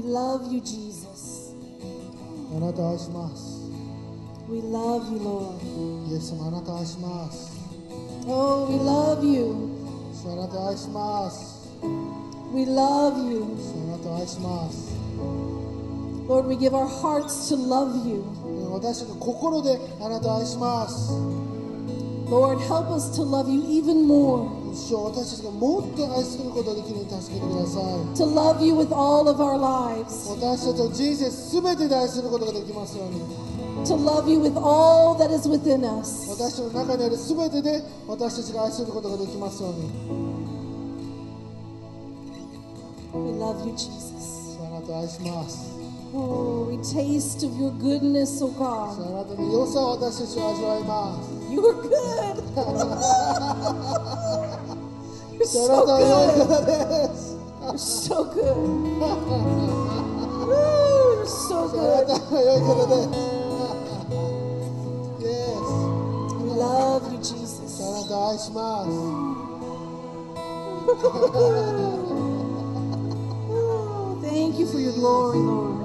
We love you, Jesus. We love you, Lord. Oh, we love you. We love you. Lord, we give our hearts to love you. Lord, help us to love you even more. 私たちがもっと愛することができるように助けてください to love you with all of our lives, 私たちの人生すべてで愛することができますように to love you with all that is within us. 私たちの中にあるすべてで私たちが愛することができますように We love you, Jesus. 主あなたを愛します Oh, we taste of your goodness, oh 主 God. You are good. You're so good. You're so good. You're so good. Yes. We love you, Jesus. Thank you for your glory, Lord.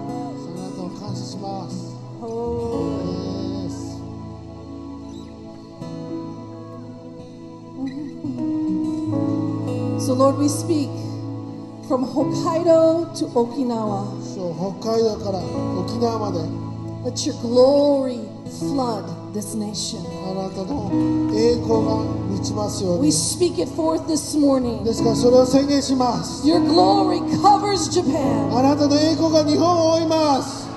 Lord, we speak from Hokkaido to Okinawa. 主よ北海道から沖縄まで Let your glory flood this nation. あなたの栄光が満ちますよう We に speak it forth this morning. ですからそれを宣言します Your glory covers Japan, あなたの栄光が日本を覆います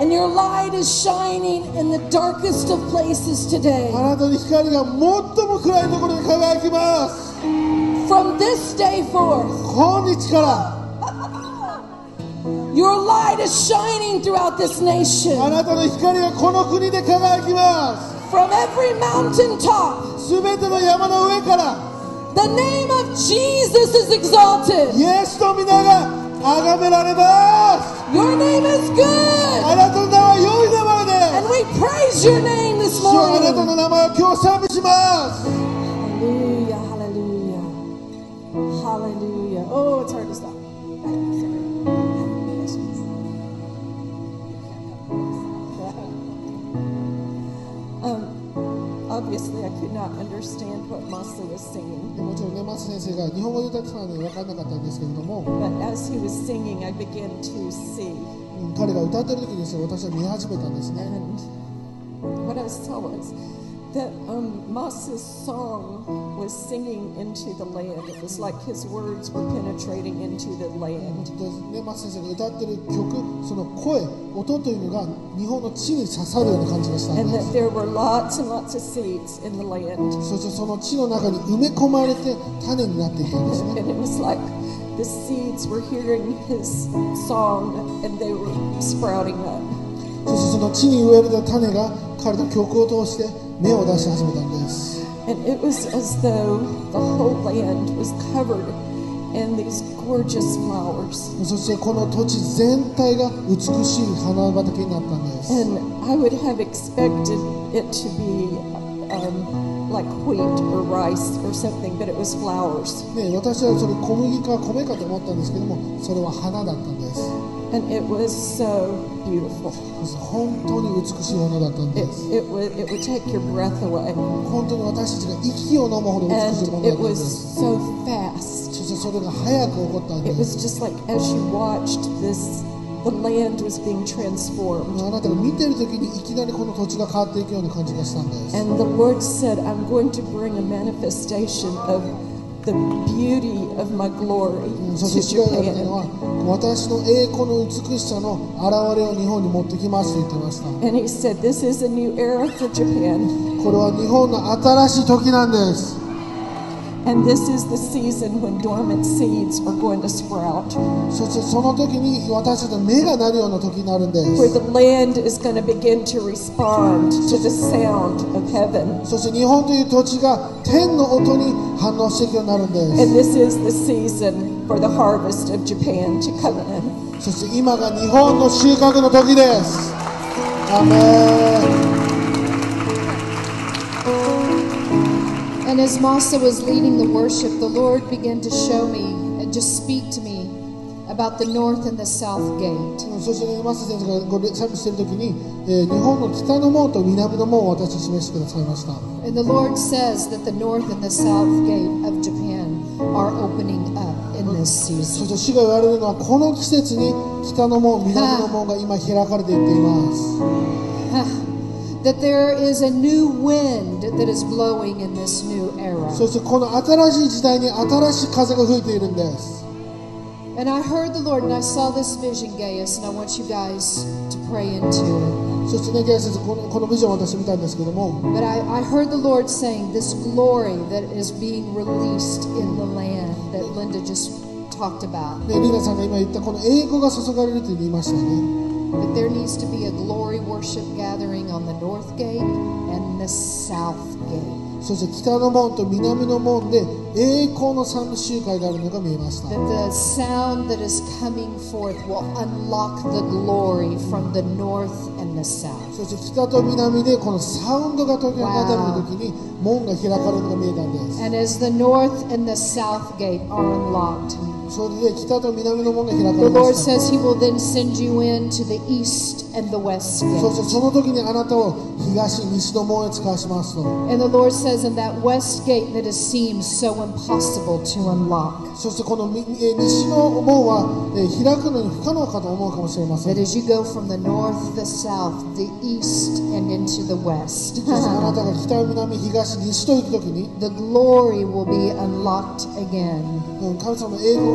and your light is shining in the darkest of places today. あなたの光が最も暗いところに輝きます From this day forth, 今日から your light is shining throughout this あ nation. なたの光がこの国で輝きます From every mountaintop, すべての山の上から the name of Jesus is exalted. イエスと皆が崇められます Your name is good. あなたの名は良い名前で And we praise your name this 主よあなた morning. の名前を今日賛美します Oh, it's hard to stop. um, obviously, I could not understand what Masa was singing, もちろんね松先生が日本語で歌ってたので分からなかったんですけれども、but as he was singing, I began to see. うん彼が歌ってる時にですね私は見始めたんですね And what I saw was that um, Masa's song was singing into the land. It was like his words were penetrating into the land. でね松先生が歌ってる曲その声音というのが日本の地に刺さるような感じがしたん And で that す there were lots and lots of seeds in the land. そしてその地の中に埋め込まれて種になっていたんですね And it was like the seeds were hearing his song and they were sprouting up. そしてその地に植えられた種が彼の曲を通して 芽を出し始めたんです And it was as though the whole land was covered in these gorgeous flowers. そしてこの土地全体が美しい花畑になったんです And I would have expected it to be um, like wheat or rice or something, but it was flowers. ね、私はそれ小麦か米かと思ったんですけどもそれは花だったんです And it was so beautiful. そして本当に美しい花だったん It, です it, would, it would take your breath away. 本当に私たちが息を飲むほど美しいも And のだ it ったんで was す so fast. そしてそれが早く起こったんで It was す just like as you watched this, the land was being transformed. あなたが見てる時にいきなりこの土地が変わっていくような感じがしたんです And the Lord said, I'm going to bring a manifestation of the beauty of my glory. そして主が言われは私の栄光の美しさの現れを日本に持ってきますと言ってました。これは日本の新しい時なんです。And this is the season when dormant seeds are going to sprout, そしてその時に私たちの目がなるような時になるんで where す the land is going to begin to respond to the sound of heaven. そして日本という土地が天の音に反応していくようになるんで And this is the season for the harvest of Japan to come in. すそして今が日本の収穫の時ですアメン And as Masa was leading the worship, the Lord began to show me and just speak to me about the north and the south gate. うんそしてねマスター先生がこれ賛美している時に、えー日本の北の門と南の門を私に示してくださいました And the Lord says that the north and the south gate of Japan are opening up in this そ season. して主が言われるのはこの季節に北の門南の門が今開かれていっています That there is a new wind that is blowing in this new era. そしてこの新しい時代に新しい風が吹いているんです And I heard the Lord and I saw this vision, Gaius, and I want you guys to pray into そしてねゲイ先生このこのビジョンを私見たんですけども it. But I, I heard the Lord saying this glory that is being released in the land that Linda just talked about. ね、リーナさんが今言ったこの英語が注がれると言いましたね That there needs to be a glory worship gathering on the north gate and the south gate. そして北の門と南の門で栄光の賛美集会があるのが見えました That the sound that is coming forth will unlock the glory from the north and the south. そして北と南でこのサウンドが解き放たれる時に門が開かれるのが見えたんです And as the north and the south gate are unlocked, the Lord says He will then send you in to the east and the west. Gate. And the Lord says, in that west gate that it seems so impossible to unlock. That as you go from the north, the south, the east, and into the west, the glory will be unlocked again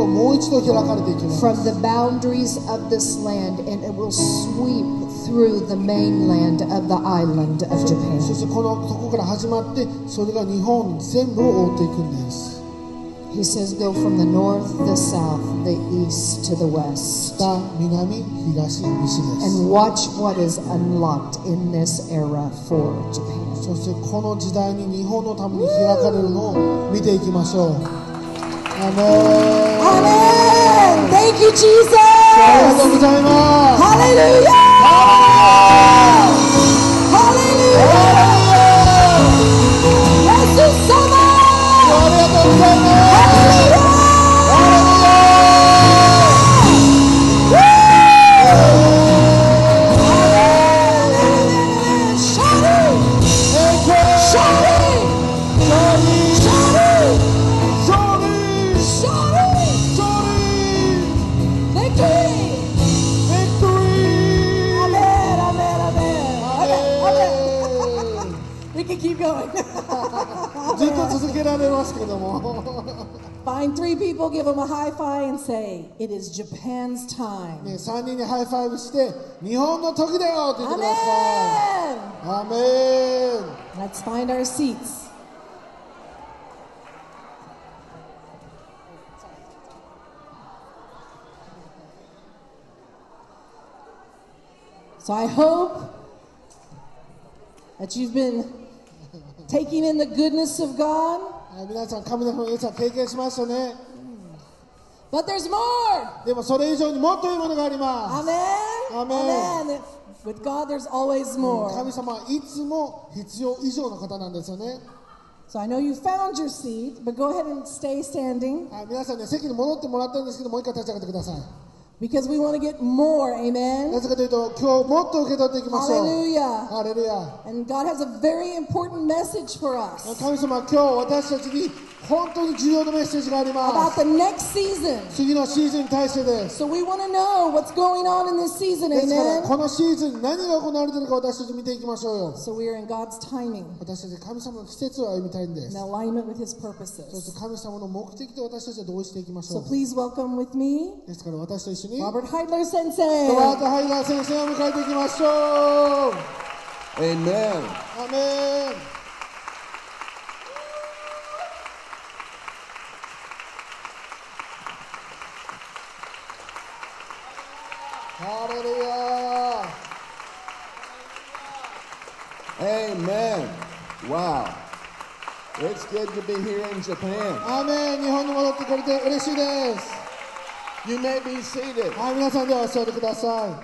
もう一度開かれていきます from the boundaries of this land, and it will sweep through the mainland of the island of そ Japan. してこのとこから始まってそれが日本全部を覆っていくんです He says, go from the north, the south, the east to the west. 北南東西です And watch what is unlocked in this era for Japan. そしてこの時代に日本のために開かれるのを見ていきましょう アメン Amen. Thank you, あり Jesus. がとうございます Hallelujah. Hallelujah. けられますけども Find three people, give them a high five, and say, It is Japan's time. ね、3人にハイファイブして日本の時だよって言ってください Amen. アメン Let's find our seats. So I hope that you've been taking in the goodness of God, はい皆さん神の良さ経験しましたね but there's more. でもそれ以上にもっといいものがあります Amen. Amen. Amen. With God, there's always more. 神様はいつも必要以上の方なんですよね So I know you found your seat, but go ahead and stay standing はい皆さんね席に戻ってもらったんですけどもう一回立ち上がってください because we want to get more. な Amen. ぜかというと今日もっと受け取っていきましょう Hallelujah. ハレルヤ And God has a very important message for us 神様は今日私たちに 本当に重要なメッセージがあります。次のシーズンに対してです。このシーズン何が行われているか私たち見ていきましょうよ、私たち神様の季節を歩みたいんです。神様の目的と私たちは同意していきましょう、so、ですから私と一緒にロバート・ハイラー先生ト・ハイラー先生を迎えていきましょう。Amen. Wow. It's good to be here in Japan. アーメン日本に戻ってくれて嬉しいです You may be seated. はい皆さんではお座りくださ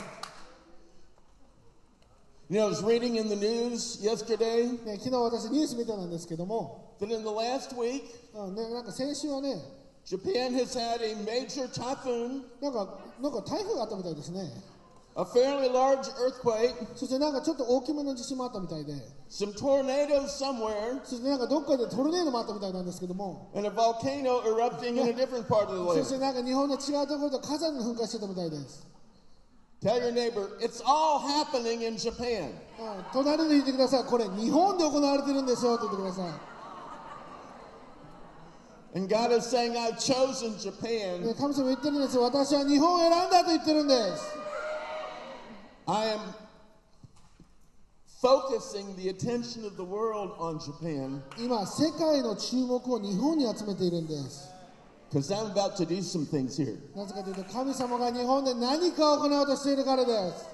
You know, I was reading in the news yesterday い、ね、昨日私ニュース見たんですけども、that in the last week, うんね、なんか先週はね、Japan has had a major typhoon, なんかなんか台風があったみたいですね a fairly large earthquake, そしてなんかちょっと大きめの地震もあったみたいで some tornadoes somewhere, そしてなんかどっかでトルネードもあったみたいなんですけども and a volcano erupting in a different part of the そして land. なんか日本の違うところで火山が噴火してたみたいです、Tell your neighbor, it's all happening in Japan. うん、隣で言ってくださいこれ日本で行われてるんですよって言ってください And God is saying, I've chosen で Japan. 神様言ってるんですよ私は日本を選んだと言ってるんです I am focusing the attention of the world on Japan 今世界の注目を日本に集めているんです because I'm about to do some things here. なぜかというと神様が日本で何かを行おうとしているからです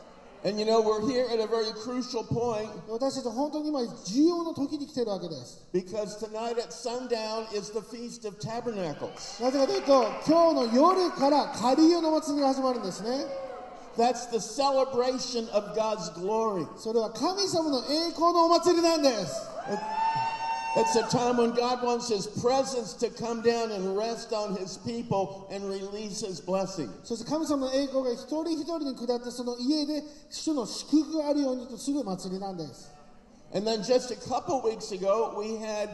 And you know, we're here at a very crucial point 私たちは本当に今重要の時に来ているわけです because tonight at sundown is the Feast of Tabernacles. なぜかというと今日の夜からカリオの祭りが始まるんですね That's the celebration of God's glory. それは神様の栄光のお祭りなんです It's a time when God wants His presence to come down and rest on His people and release His blessing. そして神様の栄光が一人一人に下ってその家で主の祝福があるようにとする祭りなんです And then just a couple weeks ago, we had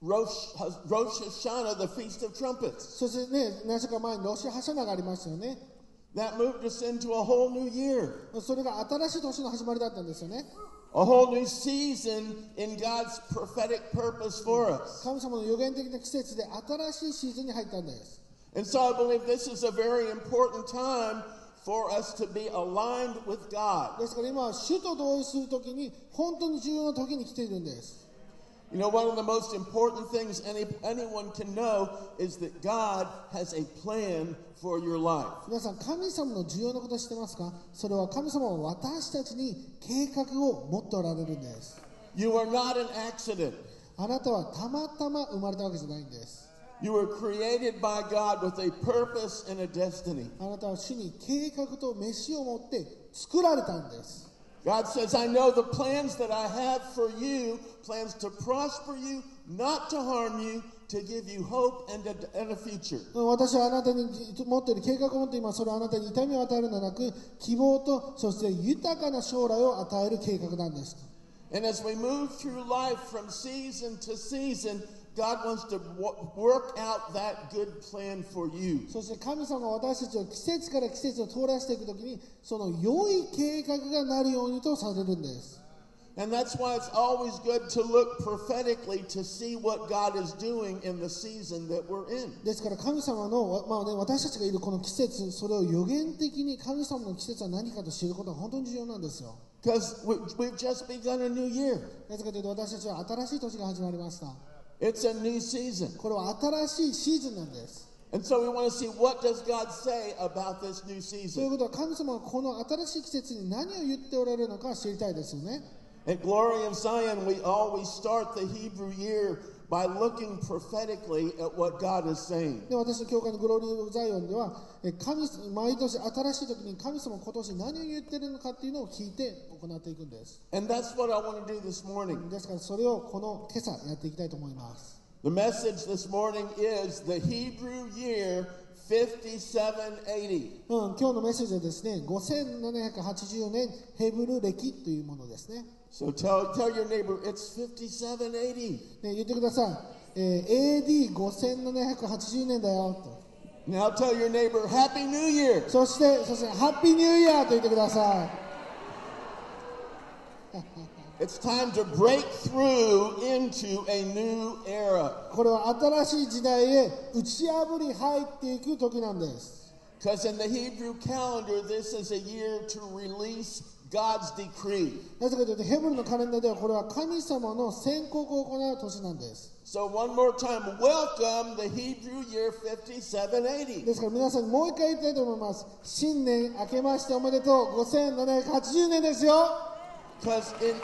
Rosh, Rosh Hashanah, the Feast of Trumpets. そしてね何週間前にロシアハシャナがありましたよね That moved us into a whole new year, それが新しい年の始まりだったんですよね a whole new season in God's prophetic purpose for us. 神様の予言的な季節で新しいシーズンに入ったんです And so I believe this is a very important time for us to be aligned with God. ですから今は主と同意するときに本当に重要な時に来ているんです You know, one of the most important things any, anyone can know is that God has a plan for your life. 皆さん神様の重要なこと知ってますかそれは神様は私たちに計画を持っておられるんです You are not an accident. あなたはたまたま生まれたわけじゃないんです You were created by God with a purpose and a destiny. あなたは主に計画と飯を持って作られたんです God says, I know the plans that I have for you, plans to prosper you, not to harm you, to give you hope and a, and a future. 私はあなたに持っている計画を持っていますそれはあなたに痛みを与えるのではなく希望とそして豊かな将来を与える計画なんです And as we move through life from season to season, God wants to work out that good plan for you. そして神様は私たちを季節から季節を通らせていくときにその良い計画がなるようにとされるんです And that's why it's always good to look prophetically to see what God is doing in the season that we're in. ですから神様の、わまあね、私たちがいるこの季節それを予言的に神様の季節は何かと知ることが本当に重要なんですよ Because we, we've just begun a new year. なぜかというと私たちは新しい年が始まりました It's a new season. これは新しいシーズンなんです And so we want to see what does God say about this new という season. ことは神様はこの新しい季節に何を言っておられるのか知りたいですよね At Glory of Zion, we always start the Hebrew year by looking prophetically at what God is saying. で私の教会のグローリー・オブ・ザイオンではえ神毎年新しい時に神様今年何を言ってるのかっていうのを聞いて行っていくんです And that's what I want to do this morning. ですからそれをこの今朝やっていきたいと思います The message this morning is the Hebrew year 5780. うん、今日のメッセージはですね5780年ヘブル歴というものですね So tell, tell your neighbor it's 5780. ね言ってください、えー AD5780 年だよと Now tell your neighbor Happy New Year. そしてそしてハッピーニューイヤーと言ってください It's time to break through into a new era. これは新しい時代へ打ち破り入っていく時なんです Because in the Hebrew calendar, this is a year to release God's decree. なぜかというとヘブルのカレンダーではこれは神様の宣告を行う年なんです So one more time, welcome the Hebrew year 5780. ですから皆さんにもう一回言いたいと思います新年明けましておめでとう5780年ですよ Because in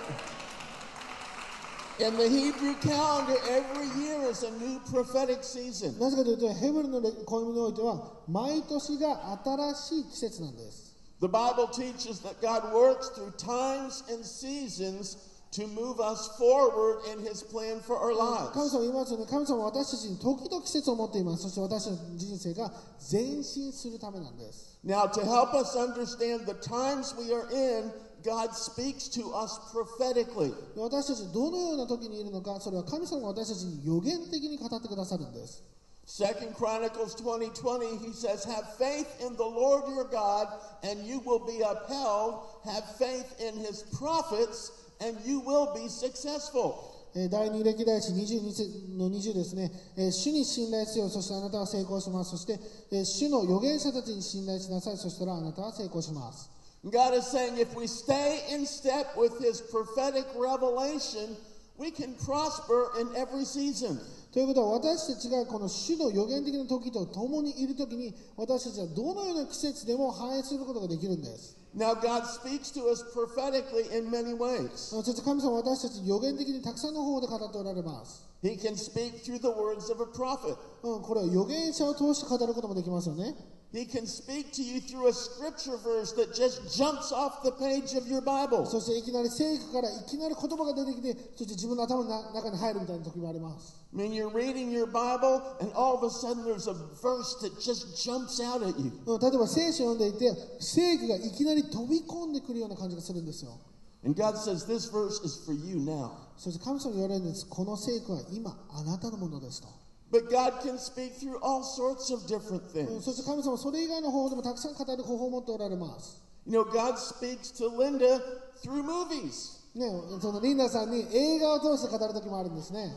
in the Hebrew calendar, every year is a new prophetic season. なぜかというとヘブルの暦においては毎年が新しい季節なんです The Bible teaches that God works through times and seasons to move us forward in His plan for our 神 lives. 様は言いますよね神様は私たちに時々季節を持っていますそして私たちの人生が前進するためなんです Now, to help us understand the times we are in, God speaks to us prophetically. 私たちどのような時にいるのかそれは神様が私たちに予言的に語ってくださるんです Second Chronicles 20:20 he says have faith in the Lord your God and you will be upheld have faith in his prophets and you will be successful えー第二歴代史22の20ですね、えー主に信頼せよそしてあなたは成功しますそして、えー主の預言者たちに信頼しなさいそしたらあなたは成功します God is saying if we stay in step with his prophetic revelation we can prosper in every season ということは私たちがこの主の予言的な時と共にいる時に私たちはどのような季節でも反映することができるんです Now God speaks to us prophetically in many ways そして神様は私たちに予言的にたくさんの方法で語っておられます、 He can speak through the words of a prophet うん、これは預言者を通して語ることもできますよね He can speak to you through a scripture verse that just jumps off the page of your Bible. そしていきなり聖句からいきなり言葉が出てきてそして自分の頭のな中に入るみたいな時もあります I mean, you're reading your Bible, and all of a sudden there's a verse that just jumps out at you. うん例えば聖書を読んでいて聖句がいきなり飛び込んでくるような感じがするんですよ And God says, This verse is for you now. そして神様に言われるんですこの聖句は今あなたのものですと But God can speak through all sorts of different うん things. そして神様はそれ以外の方法でもたくさん語る方法を持っておられます。 You know, God speaks to Linda through movies. ね、そのリンダさんに映画を通して語る時もあるんですね。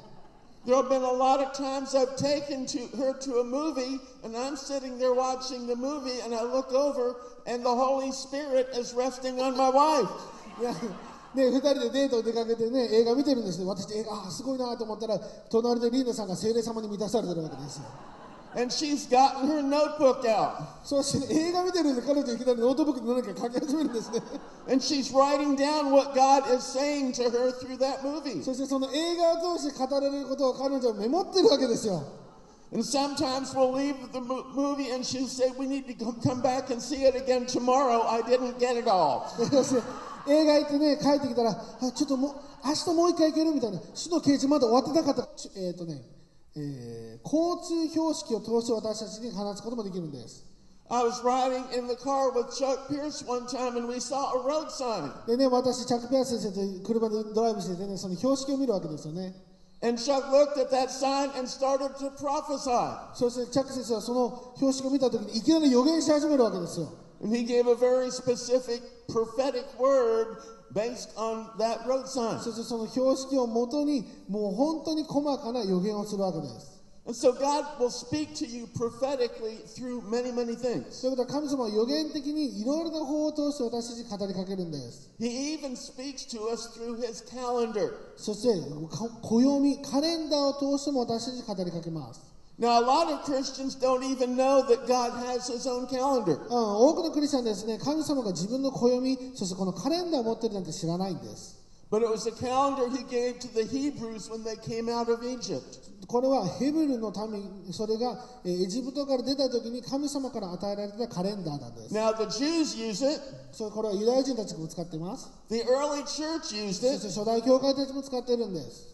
There have been a lot of times I've taken to her to a movie, and I'm sitting there watching the movie, and I look over, and the Holy Spirit is resting on my wife. いやね、二人でデートを出かけてね、映画見てるんですよ。私、映画、あーすごいなと思ったら、隣でリンダさんが聖霊様に満たされてるわけですよ。And she's gotten her notebook out. そして映画見てるんで、彼女いきなりノートブックに何か書き始めるんですね。And she's writing down what God is saying to her through that movie. そしてその映画を通して語られることを彼女はメモってるわけですよ。And sometimes we'll leave the mo- movie and she'll say, We need to come back and see it again tomorrow. I didn't get it all. 映画行ってね、帰ってきたら、あちょっともう、明日もう一回行けるみたいな、主の啓示まだ終わってなかった。ちえっ、とね、えー交通標識を通して私たちに話すこともできるんです。I was riding in the car with Chuck Pierce one time and we saw a road sign. でね、私、チャック・ピアス先生と車でドライブしててね、その標識を見るわけですよね。And Chuck looked at that sign and started to prophesy. そしてチャック先生はその標識を見たときにいきなり予言し始めるわけですよ。And he gave a very specific prophetic word based on that road sign. そしてその標識をもとに、もう本当に細かな予言をするわけです。 And so God will speak to you prophetically through many, many things. ということは神様は予言的にいろいろな方法を通して私たちに語りかけるんです。 He even speaks to us through his calendar. そして、か暦、カレンダーを通しても私たちに語りかけます。 Now, a lot of Christians don't even know that God has his own calendar. うん、多くのクリスチャンですね、神様が自分の暦、そしてこのカレンダーを持ってるなんて知らないんです。But it was a calendar he gave to the Hebrews when they came out of Egypt. これはヘブルの民、それがえーエジプトから出た時に神様から与えられたカレンダーなんです。Now, the Jews use it, それこれはユダヤ人たちも使っています。the early church used そし it, て初代教会たちも使っているんです。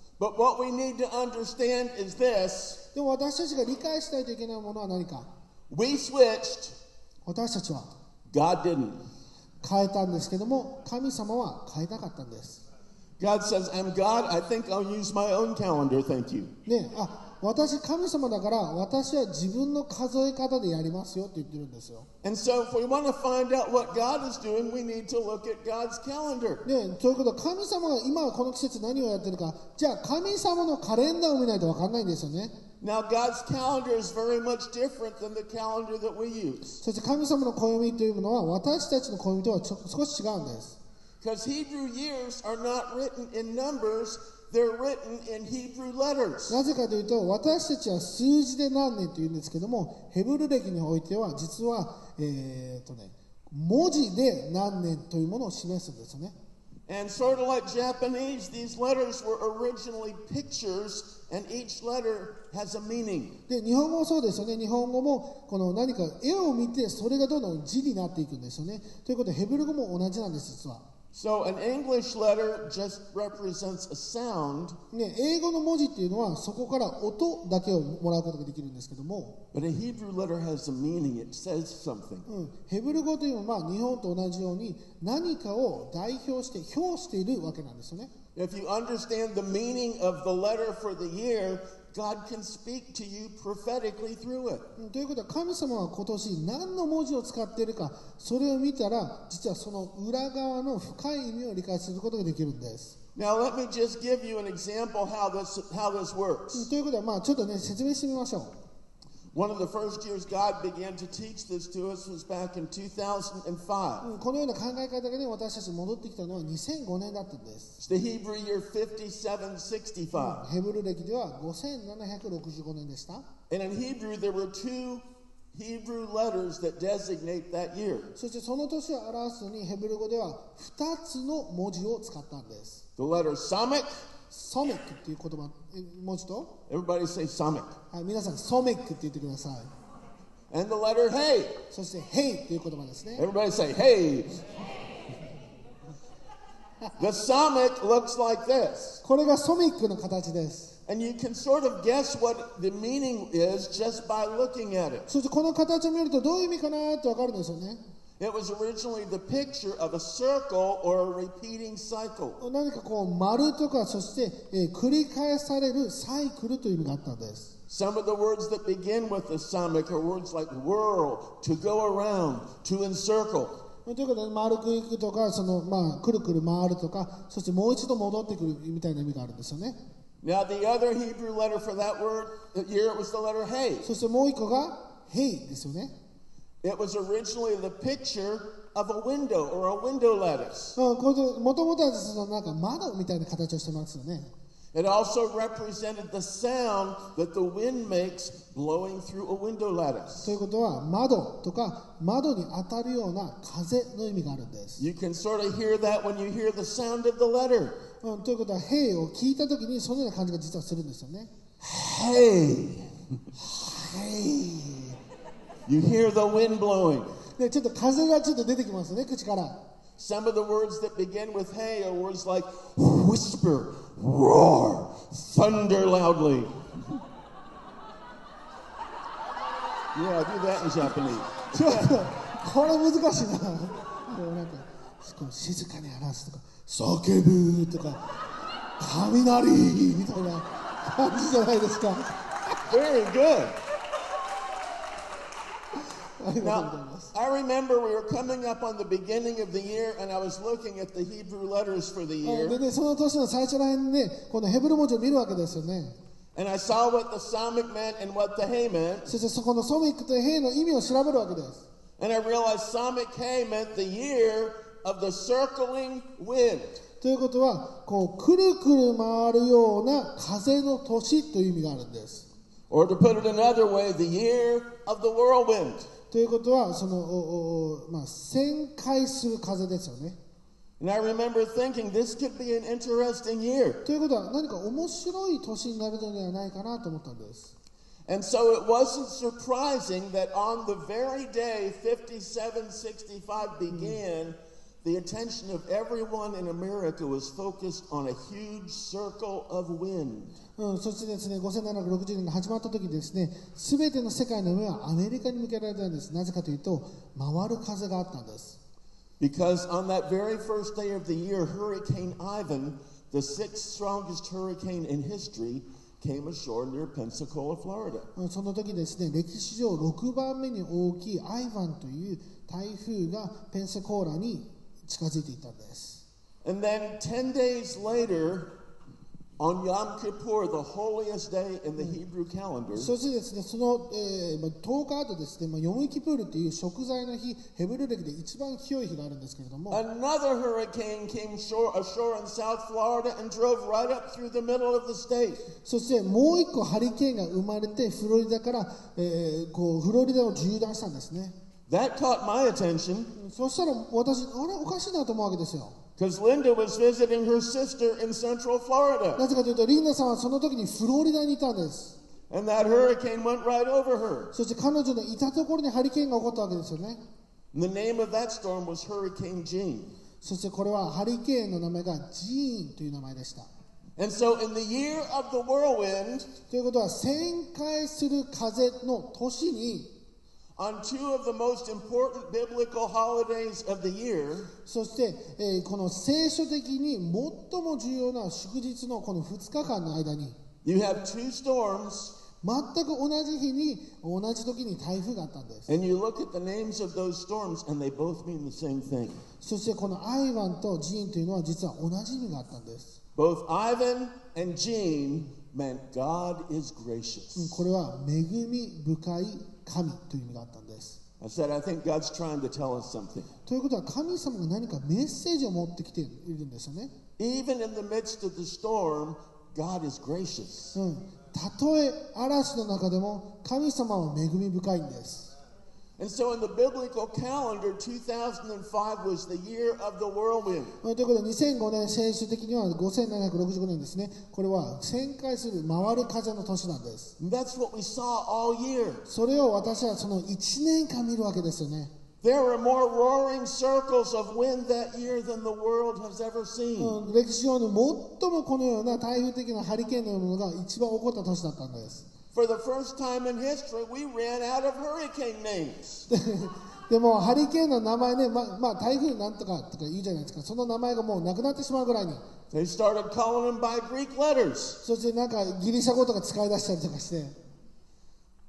But what we need to understand is this でも私たちが理解したいといけないものは何か we switched, 私たちは God didn't. 変えたんですけども神様は変えなかったんです God says, I'm God. I think I'll use my own calendar. Thank you. ねあ私神様だから私は自分の数え方でやりますよって言ってるんですよ And so, if we want to find out what God is doing, we need to look at God's calendar. ねということは神様が今この季節何をやってるかじゃあ神様のカレンダーを見ないと分かんないんですよね Now, God's calendar is very much different than the calendar that we use. そして神様の暦というのは私たちの暦とは少し違うんです Because Hebrew years are not written in numbers, they're written in Hebrew letters. なぜかというと私たちは数字で何年というんですけどもヘブル歴においては実は、えーとね、文字で何年というものを示すんですよね And sort of like Japanese, these letters were originally pictures, and each letter has a meaning. で日本語もそうですよね日本語もこの何か絵を見てそれがどんどん字になっていくんですよねということでヘブル語も同じなんです実は So an English letter just represents a sound, ね、英語の文字っていうのはそこから音だけをもらうことができるんですけども、 but a Hebrew letter has a meaning. It says something. うん、ヘブル語というのは、まあ、日本と同じように何かを代表して表しているわけなんですよね。 If you understand the meaning of the letter for the year, 神様は今年何の文字を使っているかそれを見たら実はその裏側の深い意味を理解することができるんです。ということでまあちょっとね説明してみましょう。One of the first years God began to teach this to us was back in 2005. うんこのような考え方がね私たち戻ってきたのは2005年だったんです。 It's the Hebrew year 5765. ヘブル歴では5765年でした。 And in Hebrew, there were two Hebrew letters that designate that year. そしてその年を表すのにヘブル語では2つの文字を使ったんです。 The letter Samek. ソメックっていう言葉、え文字と、Everybody say Samek. はい、皆さんソメックって言ってください。And the letter Hey. そしてヘイっていう言葉ですね。Everybody say Hey. the Samek looks like this. これがソミックの形です。And you can sort of guess what the meaning is just by looking at it. そしてこの形を見るとどういう意味かなってわかるんですよね。It was originally the picture of a circle or a repeating cycle. 何かこう丸とかそして、えー繰り返されるサイクルという意味があったんです。 Some of the words that begin with the Samek are words like whirl, to go around, to encircle. ということで丸くいくとかその、まあ、くるくる回るとかそしてもう一度戻ってくるみたいな意味があるんですよね。 Now, the other Hebrew letter for that word here it was the letter Hey. そしてもう一個がヘイですよね。 It was originally the picture of a window or a window lattice. うんこれもともとはそのなんか窓みたいな形をしてますよね。 It also represented the sound that the wind makes blowing through a window lattice. ということは窓とか窓に当たるような風の意味があるんです。 You can sort of hear that when you hear the sound of the letter. うん、ということは「ヘイ」を聞いた時にそのような感じが実はするんですよね。 Hey. Hey. You hear the wind blowing. でちょっと風がちょっと出てきますね口から。 Some of the words that begin with hey are words like whisper, roar, thunder loudly. yeah, do that in Japanese. ちょっとこれ難しいな。こうなんかこう静かに話すとか叫ぶとか雷みたいな感じじゃないですか。 Very good. ありがとうござい Now, ます。 I remember we were coming up on the beginning of the year and I was looking at the Hebrew letters for the で year ね、その年の最初らへんにね、このヘブル文字を見るわけですよね。 and I saw what the Samic meant and what the Hey meant. そしてそこのソミックとヘイの意味を調べるわけです。 And I realized Samic Hey meant the year of the circling wind. ということは、こう、くるくる回るような風の年という意味があるんです。 Or to put it another way, the year of the whirlwind. ということは、その、おおおまあ、旋回する風ですよね。And I remember thinking this could be an interesting year. ということは、何か面白い年になるのではないかなと思ったんです。And so it wasn't surprising that on the very day 5765 began, the attention of everyone in America was focused on a huge circle of wind. うん、そしてですね、5760年が始まった時にですね、すべての世界の目はアメリカに向けられたんです。なぜかというと、回る風があったんです。Because on that very first day of the year, Hurricane Ivan, the sixth strongest hurricane in history, came ashore near Pensacola, Florida. うんその時ですね、歴史上6番目に大きいアイヴァンという台風がペンサコーラに近づいていったんです。And then 10 days later, On Yom Kippur, the holiest day in the Hebrew calendar, そしてですね、その、えーまあ、10日後ですね、まあ、ヨムキプールっていう食材の日、ヘブル歴で一番清い日があるんですけれども、another hurricane came shore, ashore in South Florida and drove right up through the middle of the state. そしてもう一個ハリケーンが生まれて、フロリダから、えーこうフロリダを縦断したんですね。That caught my attention そしたら私、あれ、おかしいなと思うわけですよ。because Linda was visiting her sister in Central Florida, なぜかというと、リンダさんはその時にフロリダにいたんです。and that hurricane went right over her. そして彼女のいたところにハリケーンが起こったわけですよね。And the name of that storm was Hurricane Gene. そしてこれはハリケーンの名前がジーンという名前でした。And so, in the year of the whirlwind, ということは、旋回する風の年に、on two of the most important biblical holidays of the year, そして、えーこの聖書的に最も重要な祝日のこの2日間の間に、you have two storms, 全く同じ日に、同じ時に台風があったんです。and you look at the names of those storms, and they both mean the same thing. そしてこのアイワンとジーンというのは実は同じ意味があったんです。Both Ivan and Gene meant God is うん gracious. これは恵み深い神という意味があったんです。I said, I think God's trying to tell us something. ということは神様が何かメッセージを持ってきているんですよね。Even in the midst of the storm, God is gracious. うん、たとえ嵐の中でも神様は恵み深いんです。And so, in the biblical calendar, 2005 was the year of the whirlwind. ということで2005年聖書的には5765年ですねこれは旋回する回る風の年なんです And that's what we saw all year. それを私はその1年間見るわけですよね、There were more roaring circles of wind that year than the world has ever seen. うん、歴史上の最もこのような台風的なハリケーンのようなものが一番起こった年だったんです For the first time in history, we ran out of hurricane names. でもハリケーンの名前ねままあ台風なんとかとか言うじゃないですかその名前がもうなくなってしまうぐらいに They started calling them by Greek letters. そしてなんかギリシャ語とか使い出したりとかして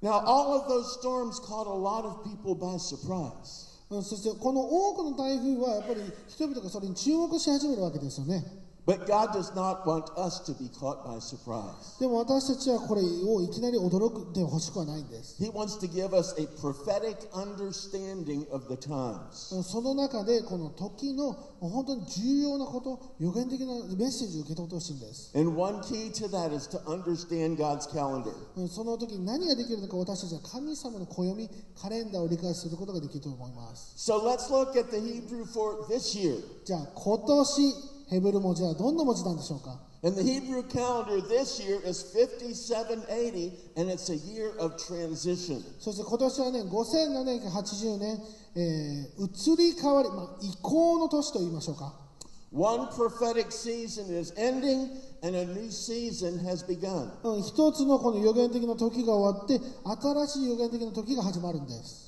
Now, all of those storms caught a lot of people by surprise. うんそしてこの多くの台風はやっぱり人々がそれに注目し始めるわけですよね But God does not want us to be caught by surprise. でも私たちはこれをいきなり驚くでほしくはないんです。He wants to give us a prophetic understanding of the times. その中でこの時の本当に重要なこと、予言的なメッセージを受け取ってほしいんです。And one key to that is to understand God's calendar. うんその時に何ができるのか私たちは神様の暦、カレンダーを理解することができると思います。So let's look at the Hebrew for this year. じゃあ今年ヘブル文字はどんな文字なんでしょうか And the Hebrew calendar this year is 5780, and it's a year of transition. そして今年はね、5780年、えー移り変わり、まあ、移行の年と言いましょうか。One prophetic season is ending, and a new season has begun. うん一つのこの予言的な時が終わって新しい予言的な時が始まるんです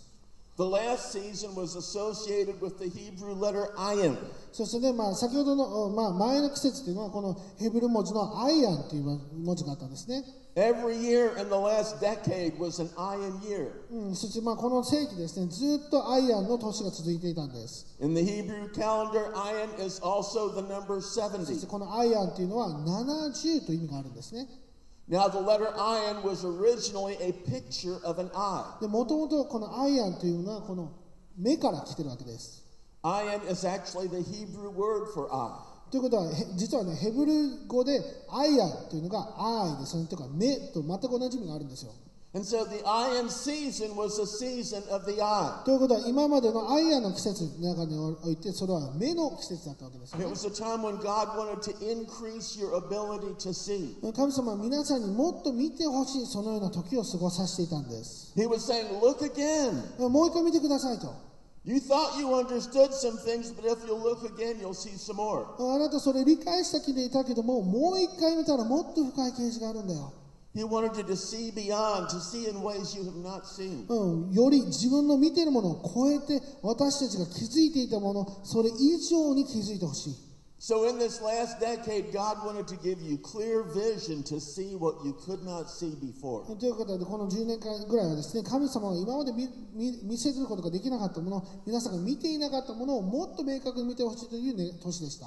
The last season was associated with the Hebrew letter ayin. そしてね、まあ、先ほどの、うんまあ、前の季節というのはこのヘブル文字のアイアンという文字があったんですね、Every year in the last decade was an ayin year. うん、そしてまあこの世紀ですねずっとアイアンの年が続いていたんです In the Hebrew calendar, ayin is also the number そして 70. このアイアンというのは70という意味があるんですね Now, the letter ayin was originally a picture of an eye. でもともとこのアイアンというのはこの目から来てるわけです Ayin is actually the Hebrew word for eye. ということはへ実はねヘブル語でアイアンというのがアイですねとか目と全く同じ意味があるんですよということは今までのアイアンの季節の中においてそれは目の季節だったわけです、神様は皆さんにもっと見てほしいそのような時を過ごさせていたんです。もう一回見てくださいと。あなたそれ理解した気でいたけども、もう一回見たらもっと深い形があるんだよ。He wanted you to see beyond, to see in ways you have not seen. うん、より自分の見ているものを超えて私たちが気づいていたものそれ以上に気づいてほしい So, in this last decade, God wanted to give you clear vision to see what you could not see before. ということでこの10年間ぐらいはですね神様は今まで見見見せることができなかったもの皆さんが見ていなかったものをもっと明確に見てほしいという、ね、年でした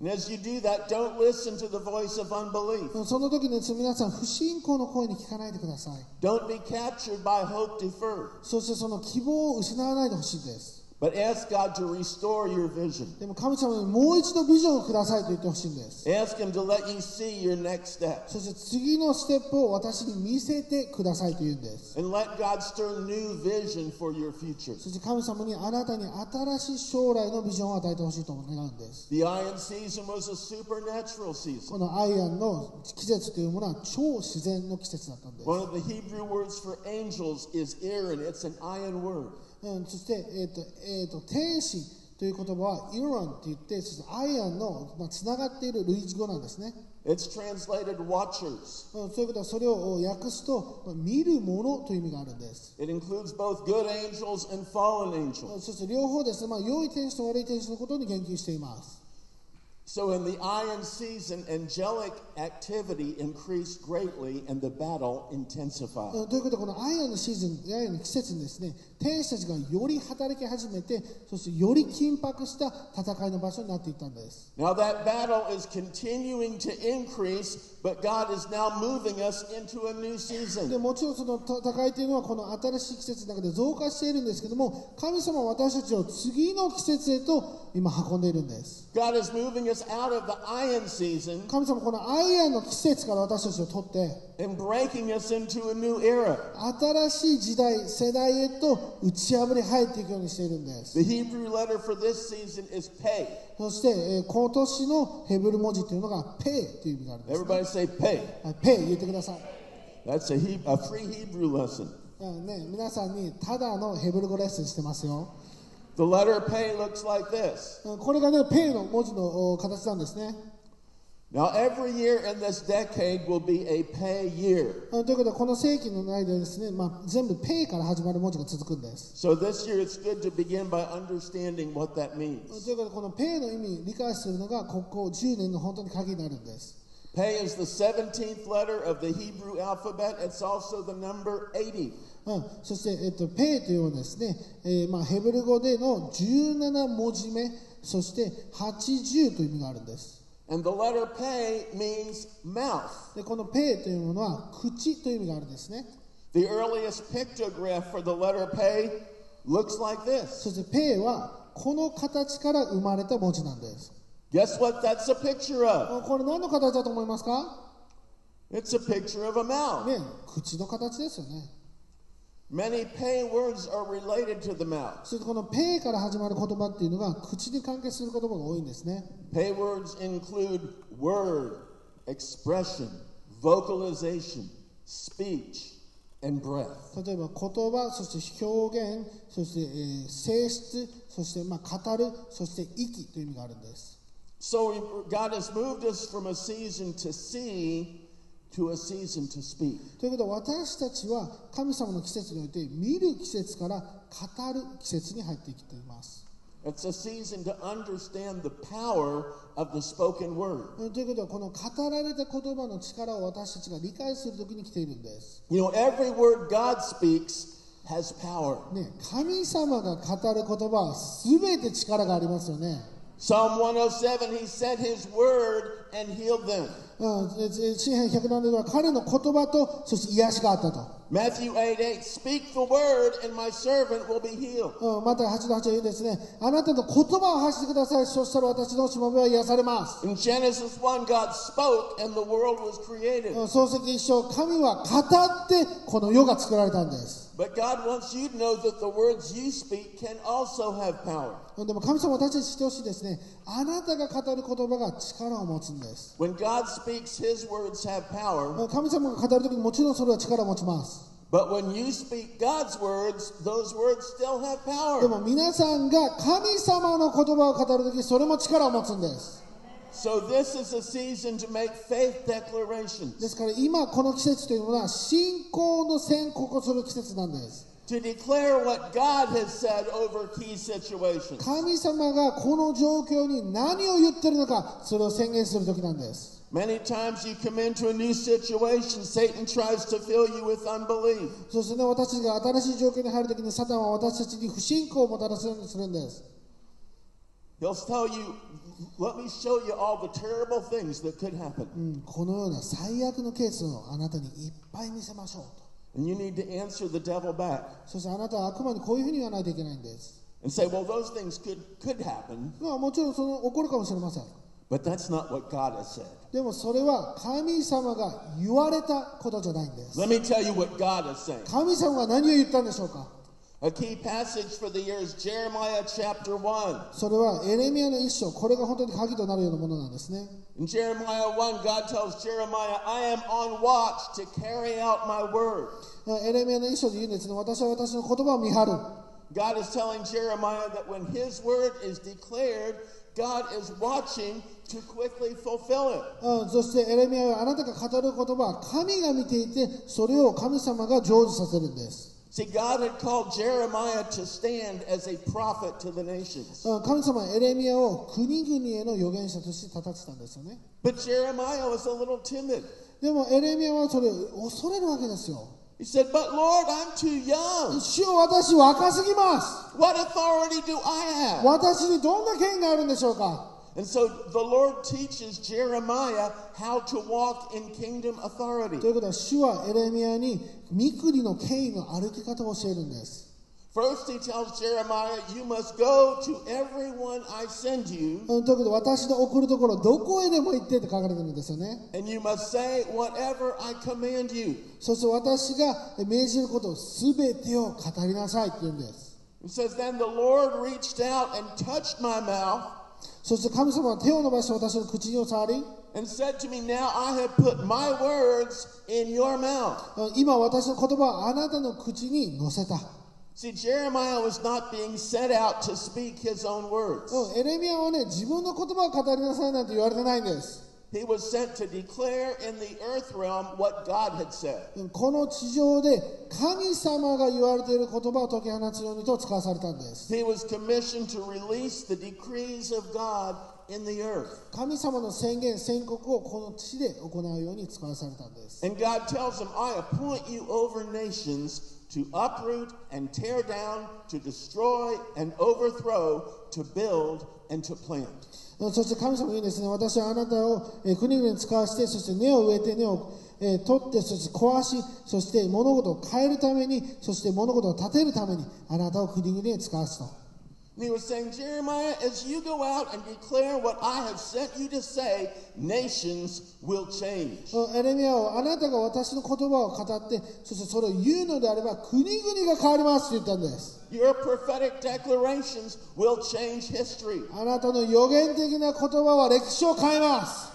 And as you do that, don't listen to the voice of unbelief. うんその時にですね皆さん不信仰の声に聞かないでください Don't be captured by hope deferred, そしてその希望を失わないでほしいです but ask God to restore your vision. でも神様にもう一度ビジョンをくださいと言ってほしいんです Ask Him to let you see your next step. そして次のステップを私に見せてくださいと言うんです And let God stir new vision for your future. そして神様にあなたに新しい将来のビジョンを与えてほしいと願うんです The iron season was a supernatural season. このアイアンの季節というものは超自然の季節だったんです One of the Hebrew words for angels is Aaron. It's an iron word. うん、そして、えーとえー、と天使という言葉はイロンって言ってそしてアイアンの、まあ、つながっている類似語なんですね、It's translated watchers. うん、そういうことはそれを訳すと、まあ見るものという意味があるんです It includes both good angels and fallen うん angels. そして両方ですね、まあ、良い天使と悪い天使のことに言及しています So in the iron season, angelic activity increased greatly and the battle intensified. うんということでこのアイアンのシーズンアイアンの季節にですね天使たちがより働き始めてそしてより緊迫した戦いの場所になっていったんです Now that battle is continuing to increase, but God is now moving us into a new で season. もちろんその戦いというのはこの新しい季節の中で増加しているんですけども神様は私たちを次の季節へと今運んでいるんです God is moving us out of the iron season 神様はこのアイアンの季節から私たちを取って and breaking us into a new era. 新しい時代世代へと打ち破り入っていくようにしているんです The Hebrew letter for this season is pay. そして、えー今年のヘブル文字というのがペイという意味があるんです、ね Everybody say pay. はい、ペイ言ってください That's a, he- a free Hebrew lesson. うんね、皆さんにただのヘブル語レッスンしてますよ。The letter pay looks like this. うんこれがね、ペイの文字のお形なんですね。 Now, every year in this decade will be a pay year. うんということで、この世紀の間ですね、まあ、全部ペイから始まる文字が続くんです。 So this year it's good to begin by understanding what that うん means. ということで、このペイの意味、理解するのが、ここ10年の本当に鍵になるんです。 Pay is the 17th letter of the Hebrew alphabet. It's also the number 80. うん、そして、えっと、ペイというのはですね、えーまあ、ヘブル語での17文字目、そして80という意味があるんです。And the letter pay means mouth. で、このペイというものは、口という意味があるんですね。The earliest pictograph for the letter pay looks like this. そして、ペイは、この形から生まれた文字なんです。Guess what that's a picture of? これ何の形だと思いますか It's a picture of a mouth. ね口の形ですよね Many pay words are related to the mouth. そしてこのペイから始まる言葉っていうのが口に関係する言葉が多いんですね Pay words include word, expression, vocalization, speech, and breath. 例えば言葉そして表現そして、えー性質そしてまあ語るそして息という意味があるんです So we- God has moved us from a season to see to a season to speak. ということは私たちは神様の季節において見る季節から語る季節に入ってきています It's a season to understand the power of the spoken word. うんということはこの語られた言葉の力を私たちが理解するときに来ているんです You know, every word God speaks has power. ね、神様が語る言葉は全て力がありますよね。Psalm 107, he sent his word and healed them. 詩篇107では彼の言葉とそして癒しがあったと。Matthew 8 8, speak the word and my servant will be healed. うん、また8の8は言うんですね。あなたの言葉を発してください。そしたら私のしもべは癒されます。In Genesis 1, God spoke and the world was created. うん漱石一生、神は語ってこの世が作られたんです。But God wants you to know that the words you speak can also have power. うんでも神様私たちに知ってほしいですね。あなたが語る言葉が力を持つんです。When God speaks, his words have power. うん神様が語るときにもちろんそれは力を持ちます。But when you speak God's words, those words still have で power. も皆さんが神様の言葉を語るときそれも力を持つんです。So this is a season to make faith declarations, ですから今この季節というのは信仰の宣告をする季節なんです to declare what God has said over key situations. 神様がこの状況に何を言ってるのかそれを宣言する時なんです Many times you come into a new situation, Satan tries to fill you with unbelief. そしてね私たちが新しい状況に入る時にサタンは私たちに不信仰をもたらすようにするんです He'll tell you, let me show you all the terrible things that could happen. うんこのような最悪のケースをあなたにいっぱい見せましょうと And you need to answer the devil back そしてあなたは悪魔にこういうふうに言わないといけないんです and say, well, those things could, could happen, まあもちろんその起こるかもしれません but that's not what God has said. でもそれは神様が言われたことじゃないんです Let me tell you what God is saying. 神様が何を言ったんでしょうか A key passage for the year is Jeremiah chapter 1. それはエレミアの一章これが本当に鍵となるようなものなんですね In Jeremiah 1, God tells Jeremiah, I am on watch to carry out my word. エレミアの一章で言うんですね私は私の言葉を見張る God is telling Jeremiah that when his word is declared, God is watching to quickly fulfill it. うん、そしてエレミアはあなたが語る言葉は神が見ていてそれを神様が成就させるんです、See, God had called Jeremiah to stand as a prophet to the nations. うん、神様はエレミアを国々への預言者として立ててたんですよね But Jeremiah was a little timid. でもエレミアはそれを恐れるわけですよ He said, But Lord, I'm too young. 主よ私若すぎます What authority do I have? 私にどんな権があるんでしょうか And so the Lord teaches Jeremiah how to walk in kingdom authority. ということは主はエレミアに三国の権威の歩き方を教えるんです First, he tells Jeremiah, You must go to everyone I send you, うんということで私の送るところどこへでも行ってって書かれてるんですよね and you must say whatever I command you. そして私が命じることを全てを語りなさいって言うんです It says, Then the Lord reached out and touched my mouth そして神様は手を伸ばして私の口を触り and said to me, Now I have put my words in your mouth. うん今私の言葉をあなたの口に乗せた See, Jeremiah was not being set out to speak his own words. うんエレミアはね自分の言葉を語りなさいなんて言われてないんです He was sent to declare in the earth realm what God had said. うんこの地上で神様が言われている言葉を解き放つようにと使わされたんです He was commissioned to release the decrees of God in the earth. 神様の宣言宣告をこの地で行うように使わされたんです And God tells him, I appoint you over nations to uproot and tear down, to destroy and overthrow, to build and to plant. そして神様は言うんですね私はあなたをえ国々に使わしてそして根を植えて根を、えー取ってそして壊しそして物事を変えるためにそして物事を立てるためにあなたを国々に使わすと And he was saying, Jeremiah, as you go out and declare what I have sent you to say, nations will change. うんエレミアをあなたが私の言葉を語ってそしてそれを言うのであれば国々が変わりますと言ったんです Your prophetic declarations will change history. あなたの予言的な言葉は歴史を変えます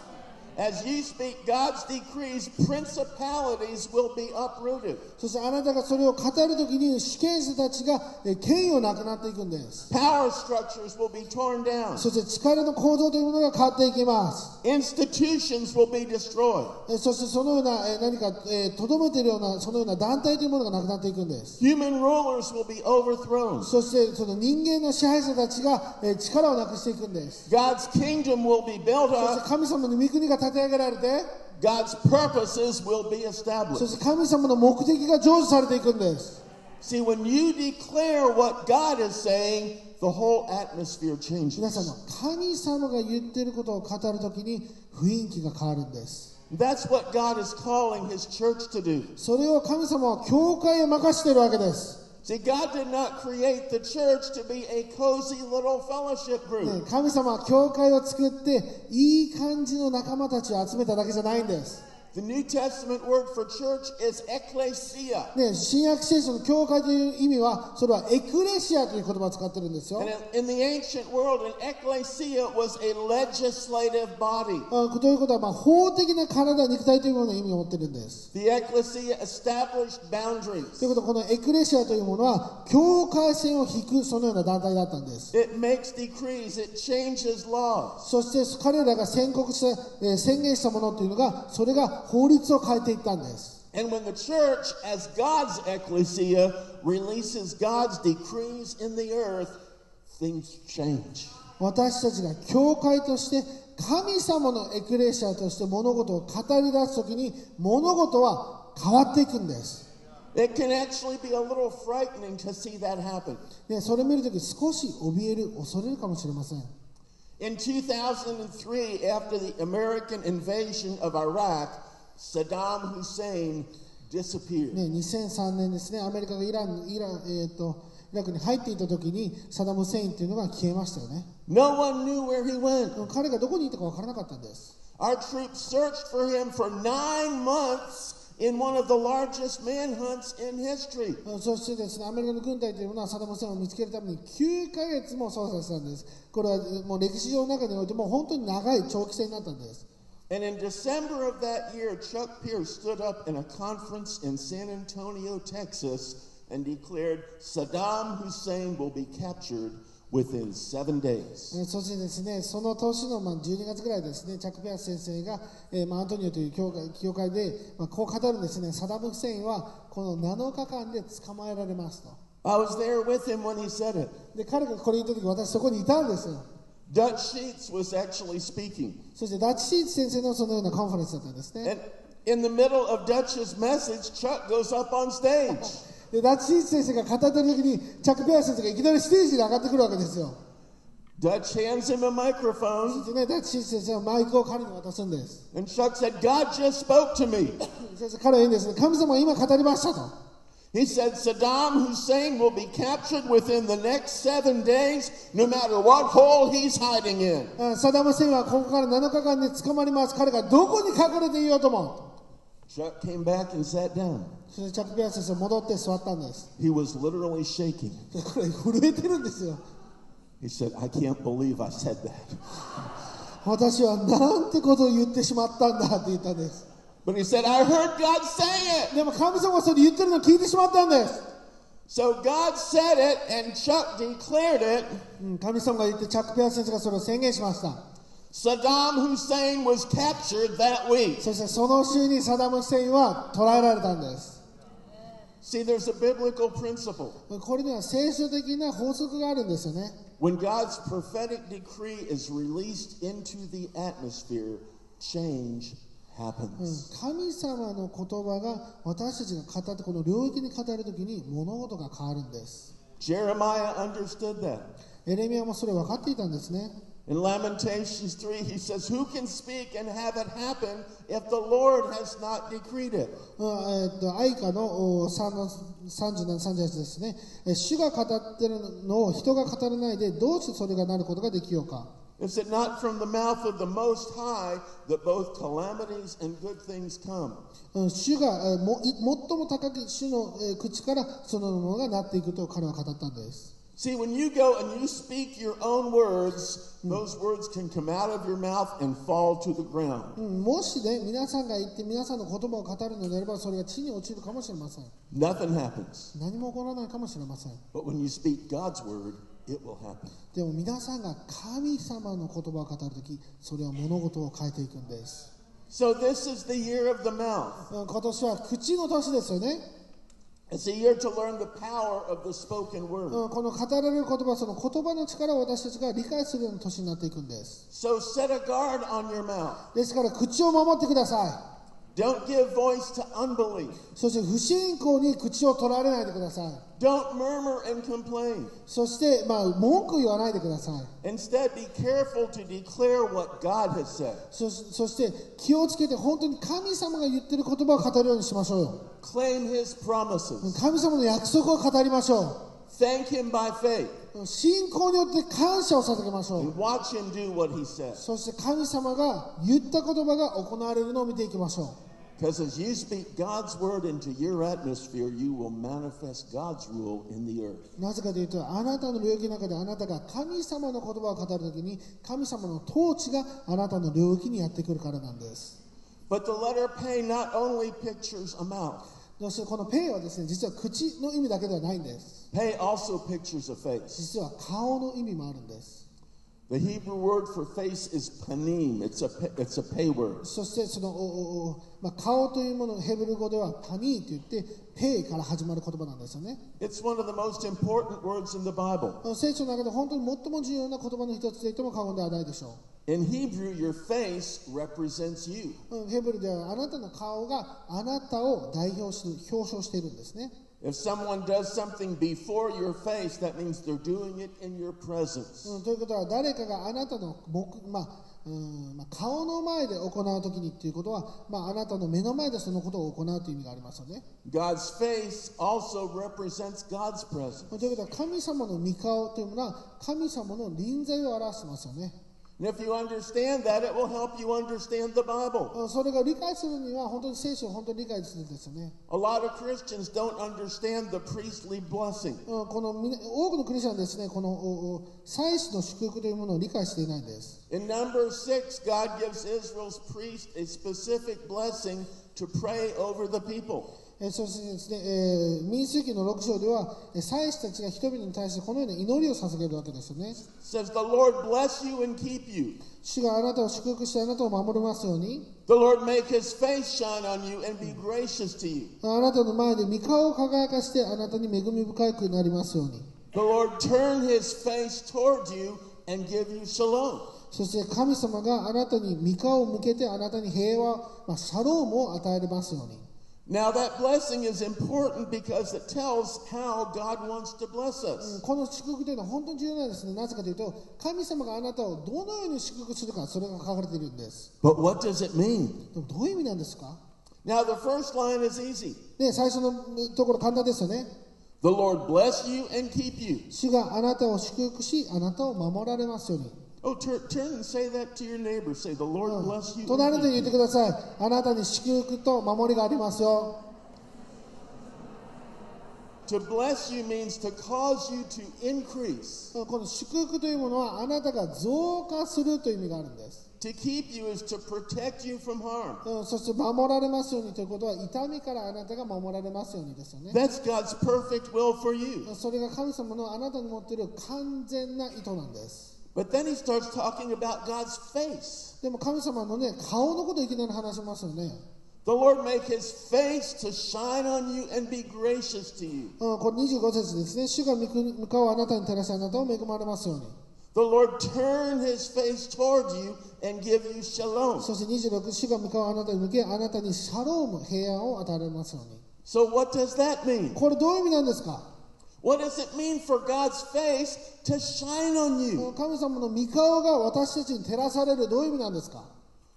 As you speak God's decrees, principalities will be uprooted. そしてあなたがそれを語るときに主権者たちがえー権威をなくなっていくんです Power structures will be torn down. そして力の構造というものが変わっていきます Institutions will be destroyed. えそしてそのようなえー何かえーとどめているようなそのような団体というものがなくなっていくんです Human rulers will be overthrown. そしてその人間の支配者たちがえー力をなくしていくんです God's kingdom will be built そして up. 神様の御国が立て上げられて God's purposes will be そ established. して神様の目的が成就されていくんです See, when you declare what God is saying, the whole atmosphere 皆 changes. 様神様が言っていることを語るときに雰囲気が変わるんです That's what God is calling His church to do. それを神様は教会へ任しているわけです See, God did not create the church to be a cozy little fellowship group. 神様は教会を作っていい感じの仲間たちを集めただけじゃないんです The New Testament word for church is ecclesia. ね、新約聖書の教会という意味は、それはエクレシアという言葉を使ってるんですよ。And in, in the ancient world, an ecclesia was a legislative body. あということは、まあ、法的な体、肉体というものの意味を持ってるんです。The ecclesia established と boundaries. いうことは、このエクレシアというものは、境界線を引く、そのような団体だったんです。It makes decrees, it changes laws. そして彼らが宣告した、えー宣言したものというのが、それが法律を変えていったんです。And when the church, as God's ecclesia, releases God's decrees in the earth, things change. 私たちが教会として神様のエクレシアとして物事を語り出すときに物事は変わっていくんです。It can actually be a little frightening to see that happen. ね、それを見るとき少し怯える、恐れるかもしれません。In 2003, after the American invasion of Iraq, Saddam Hussein disappeared. ね、2003年ですね、アメリカがイラン、イラン、えー、とイラクに入っていたときにサダム・フセインというのが消えましたよね。No one knew where he went. 彼がどこにいたか分からなかったんです。Our troops searched for him for nine months in one of the largest manhunts in history. そしてですね、アメリカの軍隊というものはサダム・フセインを見つけるために9ヶ月も捜査したんです。これはもう歴史上の中においても本当に長い長期戦になったんです。And in December of that year, Chuck Pierce stood up in a conference in San Antonio, Texas, and declared Saddam Hussein will be captured within seven days. えーそしてですね、その年のまあ12月ぐらいですね、チャック・ペアス先生が、えーまあ、アントニオという教会教会で、まあ、こう語るんですね、サダム・フセインはこの7日間で捕まえられますと。 I was there with him when he said it. で、彼がこれ言った時、私そこにいたんですよ。 Dutch Sheets was actually speaking. そしてダッチ・シーツ先生のそのようなカンファレンスだったんですね。And in the middle of Dutch's message, Chuck goes up on stage. で、ダッチ・シーツ先生が語ってる時に、チャック・ペアス先生がいきなりステージに上がってくるわけですよ。Dutch hands him a そ microphone, してね、ダッチ・シーツ先生はマイクを彼に渡すんです。and Chuck said, God just spoke to me. 先生、彼は言うんですね、神様は今語りましたと。He said Saddam Hussein will be captured within the next seven days, no matter what hole he's hiding in. あサダム・フセインはここから7日間で捕まります。彼がどこに隠れていようとも。Chuck came back and sat down. そしてチャック・ペアス先生戻って座ったんです。He was literally shaking. でこれ震えてるんですよ。He said, I can't believe I said that. 私はなんてことを言ってしまったんだって言ったんです。But he said, I heard God say it. でも神様がそれ言ってるのを聞いてしまったんです。 So God said it, and Chuck declared it. うん神様が言ってチャック・ペアス先生がそれを宣言しました。 Saddam Hussein was captured that week. そしてその週にサダム・フセインは捕らえられたんです。 See, there's a biblical principle. これには聖書的な法則があるんですよね。 When God's prophetic decree is released into the atmosphere, change うん happens. 神様の言葉が私たちが語ってこの領域に語るときに物事が変わるんです。Jeremiah understood that. エレミアもそれ分かっていたんですね。In Lamentations 3, he says, Who can speak and have it happen if the Lord has not decreed it? 愛花のお3の37、38ですね。え主が語ってるのを人が語らないでどうしてそれがなることができようか。Is it not from the mouth of the Most High that both calamities and good things come? うん主がえーもい最も高き主のえー口からそのものがなっていくと彼は語ったんです。 See, when you go and you speak your own words, those words can come out of your mouth and fall to the ground. うんもしね、皆さんが言って皆さんの言葉を語るのであればそれが地に落ちるかもしれません。 Nothing happens. 何も起こらないかもしれません。 But when you speak God's word, it will happen. でも皆さんが神様の言葉を語るとき、それは物事を変えていくんです。So this is the year of the mouth. うん今年は口の年ですよね。It's a year to learn the power of the spoken word. うんこの語られる言葉、その言葉の力を私たちが理解するような年になっていくんです。So set a guard on your mouth. ですから口を守ってくださ Don't give voice to unbelief. い。そして不信仰に口を取られないでください。Don't murmur and complain. そして、まあ、文句言わないでください。Instead, be careful to declare what God has said. そそして気をつけて本当に神様が言ってる言葉を語るようにしましょうよ。Claim his promises. 神様の約束を語りましょ Thank him by faith う。信仰によって感謝を捧げましょう。and watch him do what he says. そして神様が言った言葉が行われるのを見ていきましょ Because as you speak God's word into your atmosphere, you will manifest God's rule in the earth. なぜかというとあなたの領域の中であなたが神様の言葉を語るときに神様の統治があなたの領域にやってくるからなんです But the letter pay not only pictures a mouth, そしてこのペイはですね実は口の意味だけではないんです pay also pictures a face. 実は顔の意味もあるんです The Hebrew word for face is panim. It's a pa- it's a pay word. そしてそのおおお、 まあ、顔というものヘブル語ではパニーと言ってペイから始まる言葉なんですよね It's one of the most important words in the Bible. 聖書の中で本当に最も重要な言葉の一つと言っても過言ではないでしょ In Hebrew, your face represents you. ヘブルではあなたの顔があなたを代表する表彰しているんですね If someone does something before your face, that means they're doing it in your presence. うん、ということは誰かがあなたの目、まあうんまあ、顔の前で行うときにっていうことは、まあ、あなたの目の前でそのことを行うという意味がありますよね。God's face also represents God's presence. ということは神様の御顔というものは神様の臨在を表してますよね。And if you understand that, it will help you understand the Bible. うんそれが理解するには本当に聖書を本当に理解するんですよね。 A lot of Christians don't understand the priestly blessing. うんこのみな多くのクリスチャンはですね、このおお祭司の祝福というものを理解していないんです。 In Numbers 6, God gives Israel's priest a specific blessing to pray over the people. えーそしてですね、えー民数記の6章では、えー祭司たちが人々に対してこのような祈りを捧げるわけですよね。Says, The Lord bless you and keep you. 主があなたを祝福してあなたを守りますように。The Lord make his face shine on you and be gracious to you. あなたの前で御顔を輝かしてあなたに恵み深くなりますように。The Lord turn his face toward you and give you shalom. そして神様があなたに御顔を向けてあなたに平和、まあ、シャロームを与えますように。Now, that blessing is important because it tells how God wants to bless うん us. この祝福というのは本当に重要なんですね。なぜかというと、神様があなたをどのように祝福するか、それが書かれているんです。But what does it mean? でもどういう意味なんですか Now, the first line is easy ね、最初のところ簡単ですよね。The Lord bless you and keep you. 主があなたを祝福し、あなたを守られますように。となると言ってください。あなたに祝福と守りがありますよ。To bless you means to cause you to increase. この祝福というものはあなたが増加するという意味があるんです。To keep you is to protect you from harm. そして守られますようにということは痛みからあなたが守られますようにですよね。それが神様のあなたに持っている完全な意図なんです。But then he starts talking about God's face. でも神様のね、顔のことをいきなり話しますよね。 The Lord make his face to shine on you and be gracious to you. うん、これ25節ですね。主が御向顔をあなたに照らしあなたを恵まれますように。 The Lord turn his face toward you and give you shalom. そして26、主が御顔をあなたに向け、あなたにシャローム、平安を与えられますように。 So what does that mean? これどういう意味なんですか What does it mean for God's face to shine on you? 神様の御顔が私たちに照らされる、どういう意味なんですか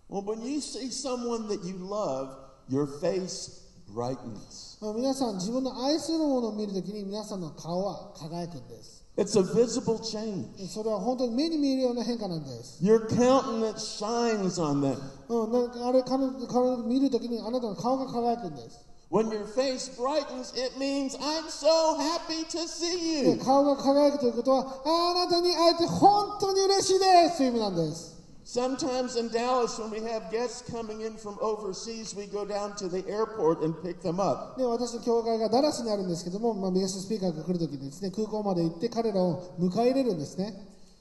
Well, when you see someone that you love, your face brightens. 皆さん、自分の愛するものを見るときに皆さんの顔は輝くんです。 It's a visible change. それは本当に目に見えるような変化なんです。 Your countenance shines on them. うん、なんかあれ彼女彼女見るときにあなたの顔が輝くんです。 When your face brightens, it means I'm so happy to see で you. 顔が輝くということは、ああなたに会えて本当に嬉しいですという意味なんです。Sometimes in Dallas, when we have guests coming in from overseas, we go down to the airport and pick them up. で私の教会がダラスにあるんですけども、まあ、ミゲストスピーカーが来るときにですね、空港まで行って彼らを迎え入れるんですね。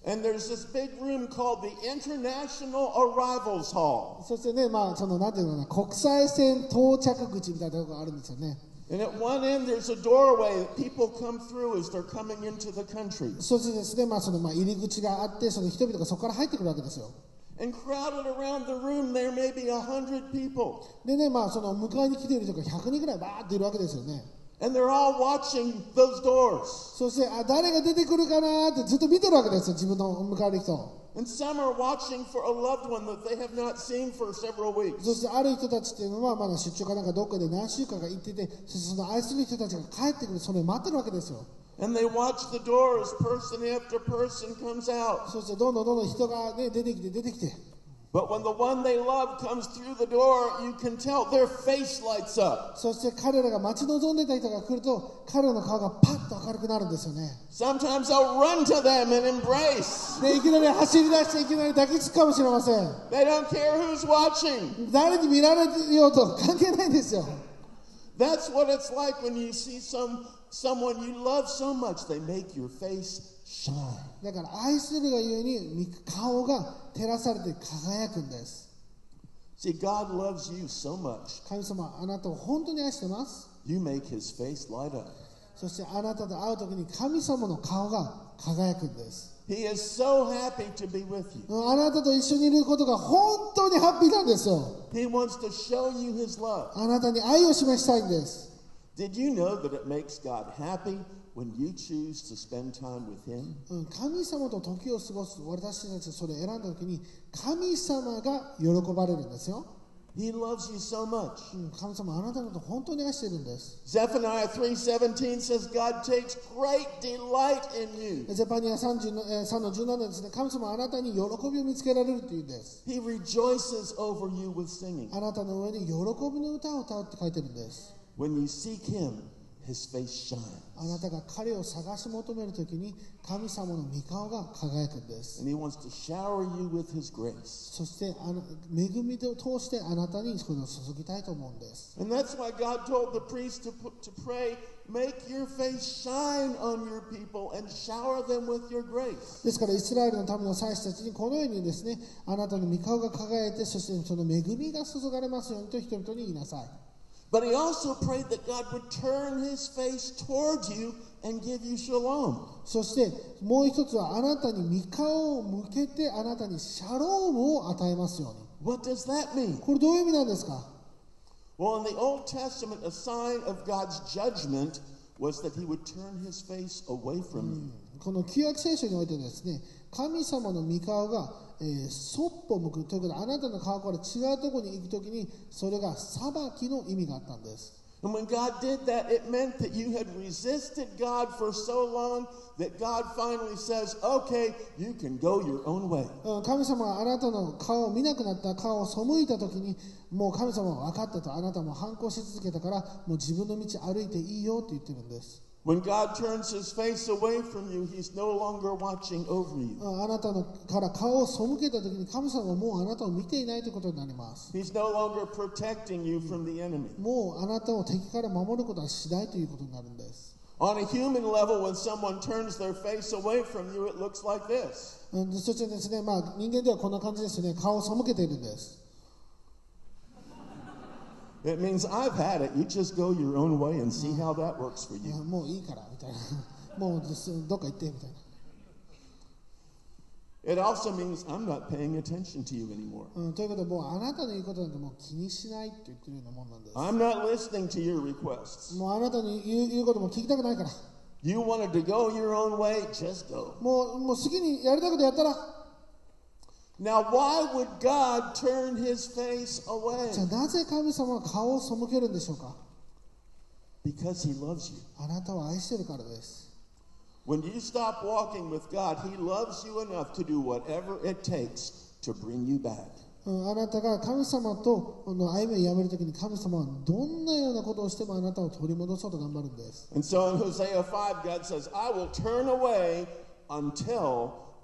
And there's this big room called the International Arrivals Hall. そしてね、まあ、その、なんていうのかな、国際線到着口みたいなところがあるんですよね。And at one end, there's a doorway that people come through as they're coming into the country. そしてですね、まあ、その、まあ、入り口があって、その人々がそこから入ってくるわけですよ。And crowded around the room, there may be a hundred people. でね、まあ、その、迎えに来ている人が100人ぐらいバーっているわけですよね。And they're all watching those doors. そして、あ、誰が出てくるかなーってずっと見てるわけですよ、自分の迎える人。And some are watching for a loved one that they have not seen for several weeks. そしてある人たちっていうのはまだ出張かなんかどっかで何週間か行っててそしてその愛する人たちが帰ってくるそれを待ってるわけですよ And they watch the door as person after person comes out. そしてどんどんどんどん人が、ね、出てきて出てきて But But when the one they love comes through the door, you can tell their face lights up. そして彼らが待ち望んでた人が来ると彼らの顔がパッと明るくなるんですよね Sometimes they'll run to them and embrace. でいきなり走り出していきなり抱きつくかもしれません They don't care who's watching. 誰に見られてようと関係ないんですよ That's what it's like when you see some someone you love so much, they make your face shine. だから愛するがゆえに顔が照らされて輝くんです See, God loves you so much. 神様はあなたを本当に愛してます You make his face light up. そしてあなたと会う時に神様の顔が輝くんです He is so happy to be with you. あなたと一緒にいることが本当にハッピーなんですよ He wants to show you his love. あなたに愛を示したいんです Did you know that it makes God happy when you choose to spend time with him? うん神様と時を過ごす私たちがそれを選んだ時に神様が喜ばれるんですよ、He loves you so much. うん神様はあなたのことを本当に愛してるんです Zephaniah 3:17 says God takes great delight in you. ゼパニア30のえー3の17ですね神様はあなたに喜びを見つけられるというんです He rejoices over you with singing. あなたの上に喜びの歌を歌うって書いてるんです When you seek him, his face shines. あなたが彼を探し求める時に神様の御顔が輝くんです And he wants to shower you with his grace. そしてあの恵みを通してあなたにそれを注ぎたいと思うんです And that's why God told the priest to, put, to pray, make your face shine on your people and shower them with your grace. ですからイスラエルのための祭司たちにこのようにですねあなたの御顔が輝いてそしてその恵みが注がれますようにと人々に言いなさい But he also prayed that God would turn his face towards you and give you shalom. そしてもう一つはあなたに御顔を向けてあなたにシャロームを与えますように What does that mean? これどういう意味なんですか Well, in the Old Testament, a sign of God's judgment was that he would turn his face away from you. この旧約聖書においてですね 神様の御顔が、えーそっぽ向くということであなたの顔から違うところに行くときにそれが裁きの意味があったんです And when God did that, it meant that you had resisted God for so long that God finally says, okay, you can go your own way. うん神様があなたの顔を見なくなった顔を背いた時にもう神様は分かったとあなたも反抗し続けたからもう自分の道歩いていいよと言ってるんです When God turns his face away from you, he's no longer watching over you. うんあなたのから顔を背けた時に神様はもうあなたを見ていないということになります He's no longer protecting you from the enemy. もうあなたを敵から守ることはしないということになるんです On a human level, when someone turns their face away from you, it looks like this. うんそしてですね、まあ、人間ではこんな感じですね顔を背けているんです It means I've had it. You just go your own way and see how that works for い you. やもういいからみたいなもうですどっか行ってみたいな It also means I'm not paying attention to you anymore. うん、ということでもうあなたの言うことなんてもう気にしないって言ってるようなもんなんです I'm not listening to your requests. もうあなたに言う言うことも聞きたくないから You wanted to go your own way, just go. もうもう好きにやりたいことやったら Now, why would God turn his face じゃ away? あなぜ神様は顔を背けるんでしょうか Because he loves you. あなたを愛してるからです When you stop walking with God, he loves you enough to do whatever it takes to bring you back. うんあなたが神様との歩みをやめるときに神様はどんなようなことをしてもあなたを取り戻そうと頑張るんです And so in Hosea 5, God says, I will turn away until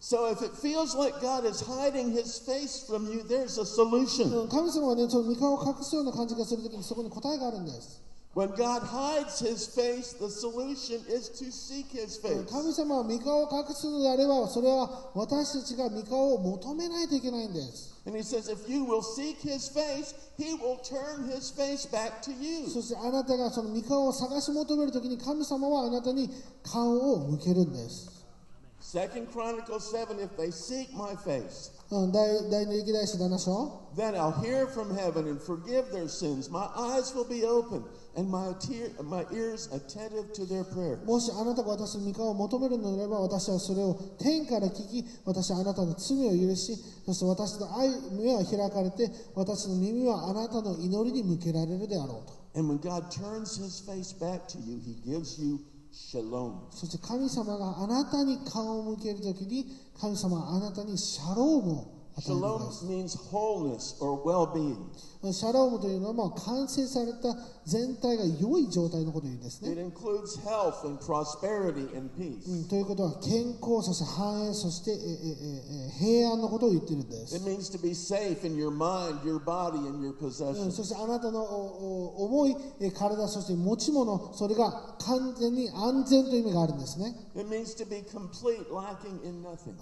So if it feels like God is hiding his face from you, there's a solution. うん神様はねその御顔を隠すような感じがする時にそこに答えがあるんです When God hides his face, the solution is to seek his うん face. 神様は御顔を隠すのであればそれは私たちが御顔を求めないといけないんです And he says, if you will seek his face, he will turn his face back to you. そしてあなたがその御顔を探し求める時に神様はあなたに顔を向けるんです Second Chronicles 7, if they seek my face, うん、第第二歴代史7章 Then I'll hear from heaven and forgive their sins. My eyes will be open and my, tear, my ears attentive to their prayer. もしあなたが私の御顔を求めるのであれば私はそれを天から聞き私はあなたの罪を許しそして私の愛目は開かれて私の耳はあなたの祈りに向けられるであろうと And when God turns his face back to you, he gives you shalom. そして神様があなたに顔を向けるときに神様はあなたにシャロームをシャロームは完成された全体が良い状態のことを言うんですね。シャロームは完成された全体が良い状態のことを言うんですね。ということは、健康、そして繁栄、そしてえええええ平安のことを言っているんです。It、そしてあなたのおお重い体、そして持ち物、それが完全に安全という意味があるんですね。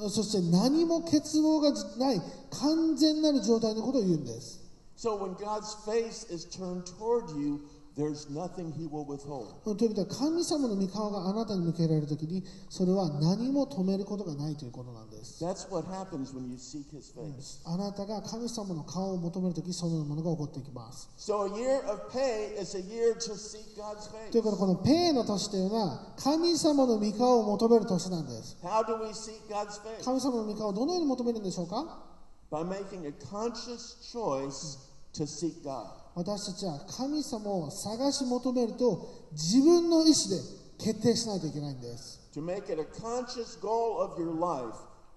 そして何も欠乏がない。完全なる状態のことを言うんです。So when God's face is turned toward you, there's nothing he will withhold. うんということは神様の御顔があなたに向けられるときにそれは何も止めることがないということなんです。That's what happens when you seek his face. あなたが神様の顔を求めるときそのようなものが起こっていきます。So a year of pay is a year to seek God's という face. ことでこのペイの年というのは神様の御顔を求める年なんです。How do we seek God's face? 神様の御顔をどのように求めるんでしょうか？By making a conscious choice to seek God. 私たちは神様を探し求めると自分の意思で決定しないといけないんです。To make it a conscious goal of your life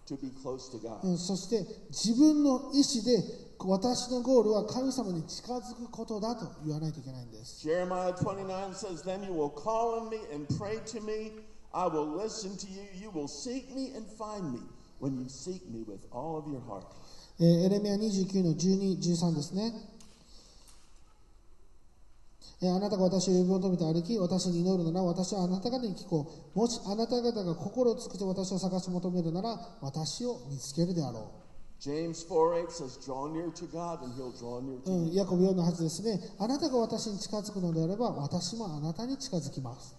to be close to God. うんそして自分の意思で私のゴールは神様に近づくことだと言わないといけないんです。Jeremiah 29 says, Then you will call on me and pray to me. I will listen to you. You will seek me and find me when you seek me with all of your heart. えーエレミア29の12、13ですね。えーあなたが私を呼び求めて歩き、私に祈るなら、私はあなた方に聞こう。もしあなた方が心を尽くして私を探し求めるなら、私を見つけるであろ James 4 8 says, Draw near to God and he'll draw near う。to うん、you. ヤコブ4の8ですね。あなたが私に近づくのであれば、私もあなたに近づきます。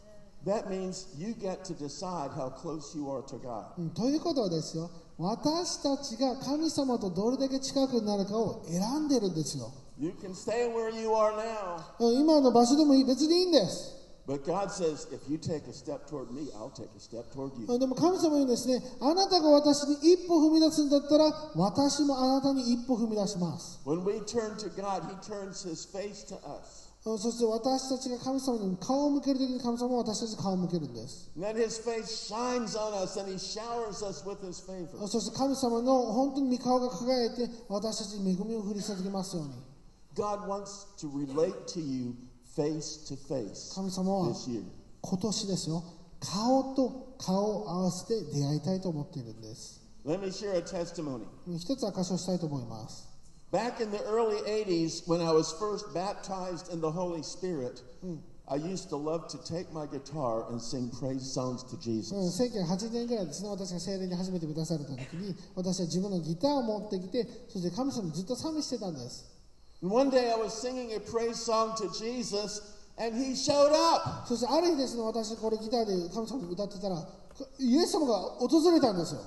That means you get to decide how close you are to God. うん、ということはですよ、私たちが神様とどれだけ近くになるかを選んでるんですよ。You can stay where you are now, うん今の場所でもいい別にいいんです。but God says, If you take a step toward me, I'll take a step toward you. でも神様言うんですね、あなたが私に一歩踏み出すんだったら、私もあなたに一歩踏み出します。When we turn to God, He turns His face to us. そして私たちが神様に顔を向ける時に神様は私たち顔を向けるんです。そして神様の本当に顔が輝いて私たちに恵みを振り注ぎますように。神様は今年ですよ。顔と顔を合わせて出会いたいと思っているんです。一つ証しをしたいと思います。Back in the early 80s, when I was first baptized in the Holy Spirit, I used to love to take my guitar and sing praise songs to うん Jesus. 1980年ぐらいですね、私が聖霊に初めて満たされた時に、私は自分のギターを持ってきて、そして神様にずっと賛美してたんです。 And one day I was singing a praise song to Jesus, and He showed up. そしてある日ですね、私これギターで神様に歌ってたら、イエス様が訪れたんですよ。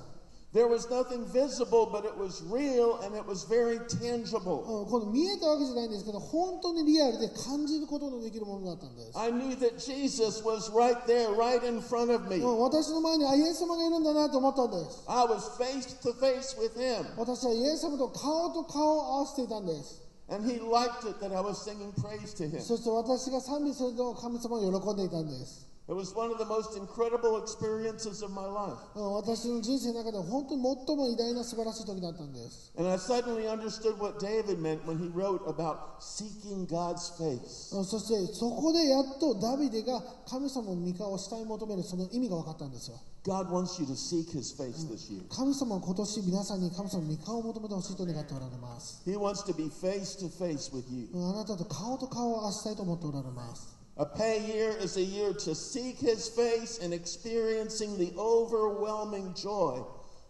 There was nothing visible, but it was real and it was very tangible. うんこの見えたわけじゃないんですけど、本当にリアルで感じることのできるものだったんです。 I knew that Jesus was right there, right in front of me. うん私の前にあイエス様がいるんだなと思ったんです。 I was face to face with Him, 私はイエス様と顔と顔を合わせていたんです。 and He liked it that I was singing praise to Him. そして私が賛美すると神様は喜んでいたんです。 It was one of the most incredible experiences of my life. うん私の人生の中で本当に最も偉大な素晴らしい時だったんです。 And I suddenly understood what David meant when he wrote about seeking God's face. うんそしてそこでやっとダビデが神様の御顔を下に求めるその意味が分かったんですよ。 God wants you to seek His face this year. 神様は今年皆さんに神様の御顔を求めてほしいと願っておられます。 He wants to be face to face with you. うんあなたと顔と顔を合わせたいと思っておられます。 A pay year is a year to seek His face and experiencing the overwhelming joy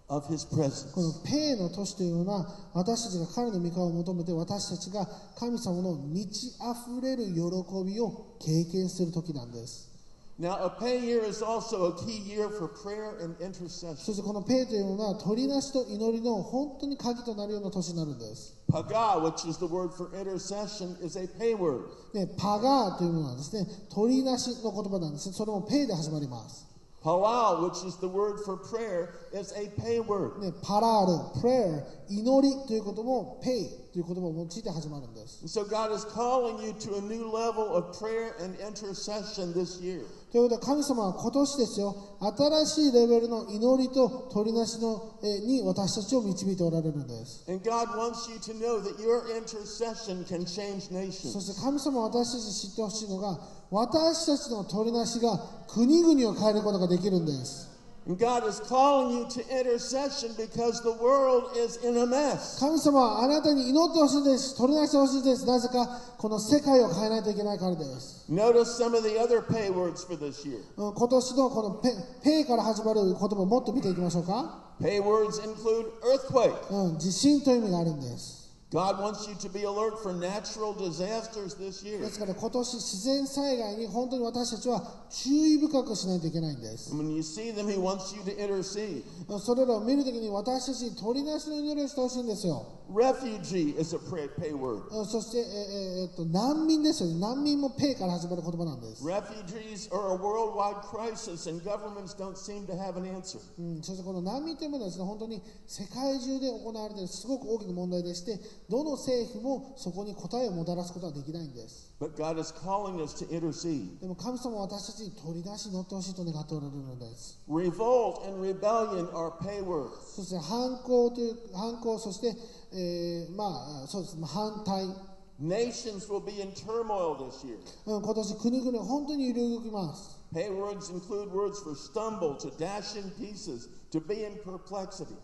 of His presence. ペイの年というのは私たちが彼の御顔を求めて私たちが神様の満ち溢れる喜びを経験する時なんです。Now, a pay year is also a key year for prayer and そ intercession. してこのペイというのは取りなしと祈りの本当に鍵となるような年になるんです。Paga, which is the word for intercession, is a pay word. ね、パガーというものはですね、取りなしの言葉なんですね。それもペイで始まります。Halal, which is the word for prayer, is a pay word. ね、パラール、プレイ、祈りということもペイという言葉を用いて始まるんです。So God is calling you to a new level of prayer and intercession this year. ということで神様は今年ですよ、新しいレベルの祈りと取りなしのえに私たちを導いておられるんです。And God wants you to know that your intercession can change そ.して神様は私たちに知ってほしいのが、私たちの取りなしが国々を変えることができるんです。神様はあなたに祈ってほしいです。取り出してほしいです。なぜかこの世界を変えないといけないからです。今年のこのペ,ペイから始まる言葉もっと見ていきましょうか。地震という意味があるんです。God wants you to be alert for natural disasters this year. ですから今年自然災害に本当に私たちは注意深くしないといけないんです。And when you see them, He wants you to intercede. それらを見るときに私たちに取りなしの祈りをしてほしいんですよ。Refugee is a pay word. うんそして、えええっと難民ですよね。難民もペイから始まる言葉なんです。Refugees are a worldwide crisis, and governments don't seem to have an answer. うん、そしてこの難民というものはですね、本当に世界中で行われているすごく大きな問題でして、どの政府もそこに答えをもたらすことはできないんです。But God is calling us to intercede. でも神様は私たちに取り出し乗ってほしいと願っておられるのです。Revolt and rebellion are pay words. そして反抗という反抗、そして、えーまあそうです、まあ反対。Nations will be in turmoil this year. うん、今年国々は本当に揺れ動きます。Pay words include words for stumble, to dash in pieces, to be in perplexity.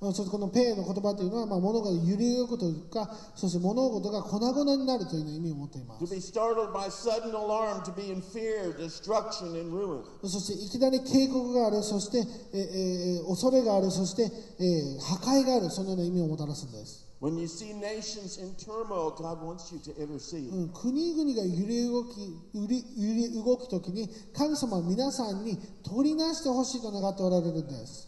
うんそしてこのペイの言葉というのは、まあ、物が揺れ動くというか、そして物事が粉々になるという意味を持っていま To す。be startled by sudden alarm, to be in fear, destruction, and ruin. そしていきなり警告がある、そして、えーえー恐れがある、そして、えー破壊がある、そのような意味をもたらすんです。When you see nations in turmoil, God wants you to intercede. うん、国々が揺れ動き、揺れ揺れ動くときに、神様は皆さんに取りなしてほしいと願っておられるんです。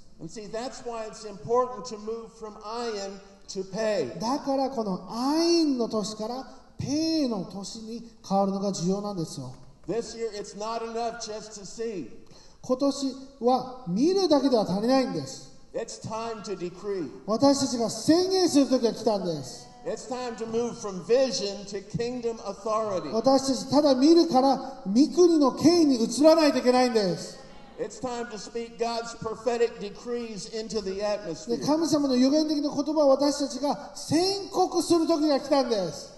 だからこのアインの年からペイの年に変わるのが重要なんですよ。This year it's not enough just to see. 今年は見るだけでは足りないんです。It's time to decree. 私たちが宣言する時が来たんです。私たちただ見るから三国の権威に移らないといけないんです。神様の予言的な言葉を私たちが宣告する時が来たんです。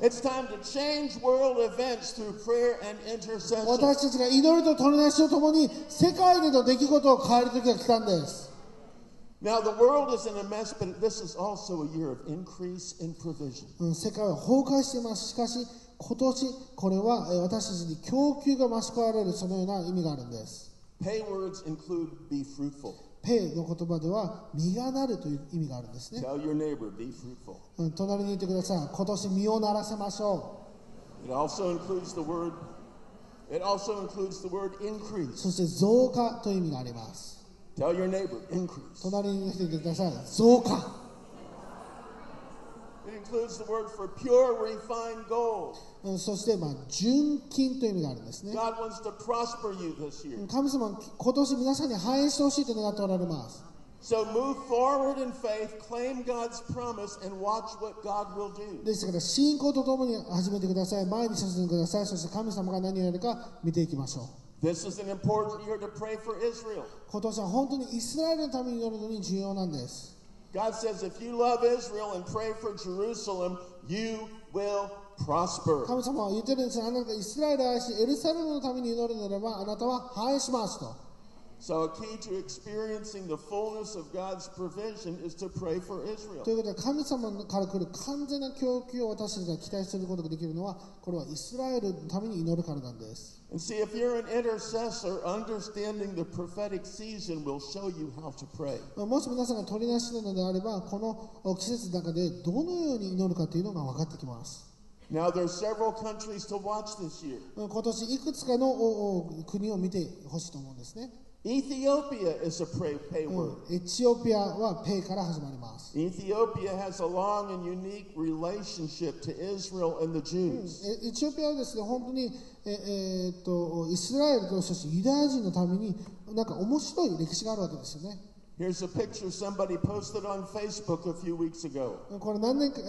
私たちが祈りと取り出しと共に世界での出来事を変える時が来たんです。世界は崩壊しています。しかしし今年、これは私たちに供給が増し加えられるそのような意味があるんです。Pay words include be fruitful. ペイの言葉では、実がなるという意味があるんですね。Tell your neighbor, be fruitful. うん、隣に言ってください。今年実をならせましょ It also includes the word. It also includes the word う。increase. そして増加という意味があります。Tell your neighbor, increase. 隣に言ってください。増加。Includes the word for pure, refined gold. うん、そして、まあ、純金という意味があるんですね。God wants to prosper you this year. 神様は今年皆さんに反映してほしいと願っておられます。So move forward in faith, claim God's promise, and watch what God will do. ですから、信仰とともに始めてください。前に進んでください。そして神様が何をやるか見ていきましょう。This is an important year to pray for Israel. 今年は本当にイスラエルのために祈るのに重要なんです。God says, if you love Israel and pray for Jerusalem, you will prosper. 神様は言ってるんですあなたがイスラエルを愛し、エルサレムのために祈るならば、あなたは繁栄しますと。So, a key to experiencing the fullness of God's provision is to pray for Israel. ということで、神様から来る完全な供給を私たちが期待することができるのは、これはイスラエルのために祈るからなんです。And see, if you're an intercessor, understanding the prophetic season will show you how to pray. もし皆さんが取りなしなのであれば、この季節の中でどのように祈るかというのが分かってきます。Now, there's several countries to watch this year. 今年いくつかの国を見てほしいと思うんですね、Ethiopia is a pay, pay う word. んエチオピアはペイから始まります Ethiopia has a long and unique relationship to Israel and the Jews. えエチオピアはですね本当にええーっとイスラエルとそしてユダヤ人のためになんか面白い歴史があるわけですよね Here's a picture somebody posted on Facebook a few weeks ago. これ何年か、え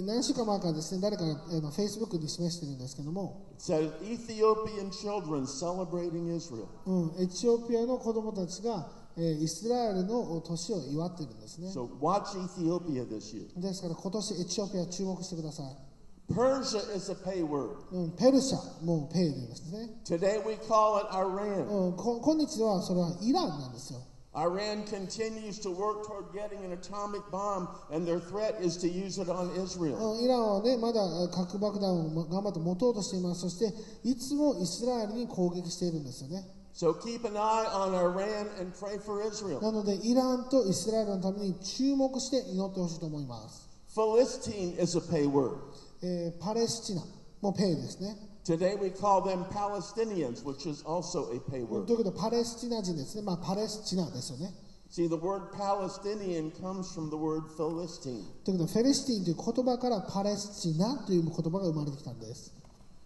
ー何週間前からですね誰かが、えー、フェイスブックに示してるんですけども、It says Ethiopian children celebrating Israel. うん、エチオピアの子供たちが、えーイスラエルの年を祝ってるんですね So watch Ethiopia this year. ですから今年エチオピア注目してください、Persia is a pay word. うん、ペルシャもうペイでですね、Today we call it Iran. うん、こ今日はそれはイランなんですよ Iran continues to work toward getting an atomic bomb, and their threat is to use it on Israel. うんイランはね、まだあ核爆弾を頑張って持とうとしています。そして、いつもイスラエルに攻撃しているんですよね。So keep an eye on Iran and pray for Israel. なので、イランとイスラエルのために注目して祈ってほしいと思います。Philistine is a pay word. えーパレスチナもペイですね。Today we call them Palestinians, which is also a pay という word. ことで、パレスチナ人ですね。まあ、パレスチナですよね。See, the word Palestinian comes from the word Philistine. ということで、フェレスティンという言葉からパレスチナという言葉が生まれてきたんです。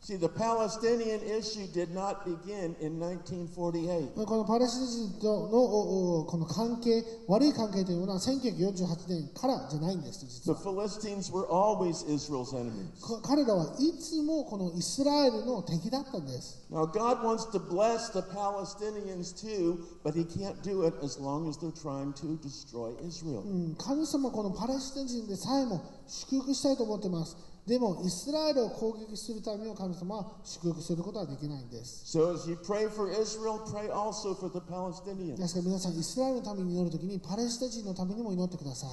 See, the Palestinian issue did not begin in 1948. このパレスチナ人とのこの関係、悪い関係というものは1948年からじゃないんです、実 The は。Philistines were always Israel's enemies. か彼らはいつもこのイスラエルの敵だったんです。Now, God wants to bless the Palestinians too, but He can't do it as long as they're trying to destroy Israel. うん神様はこのパレスチナ人でさえも祝福したいと思ってます。でもイスラエルを攻撃するためには神様は祝福することはできないんです。So, as you pray for Israel, pray also for the Palestinians. ですから皆さん、イスラエルのために祈るときにパレスチナ人のためにも祈ってください。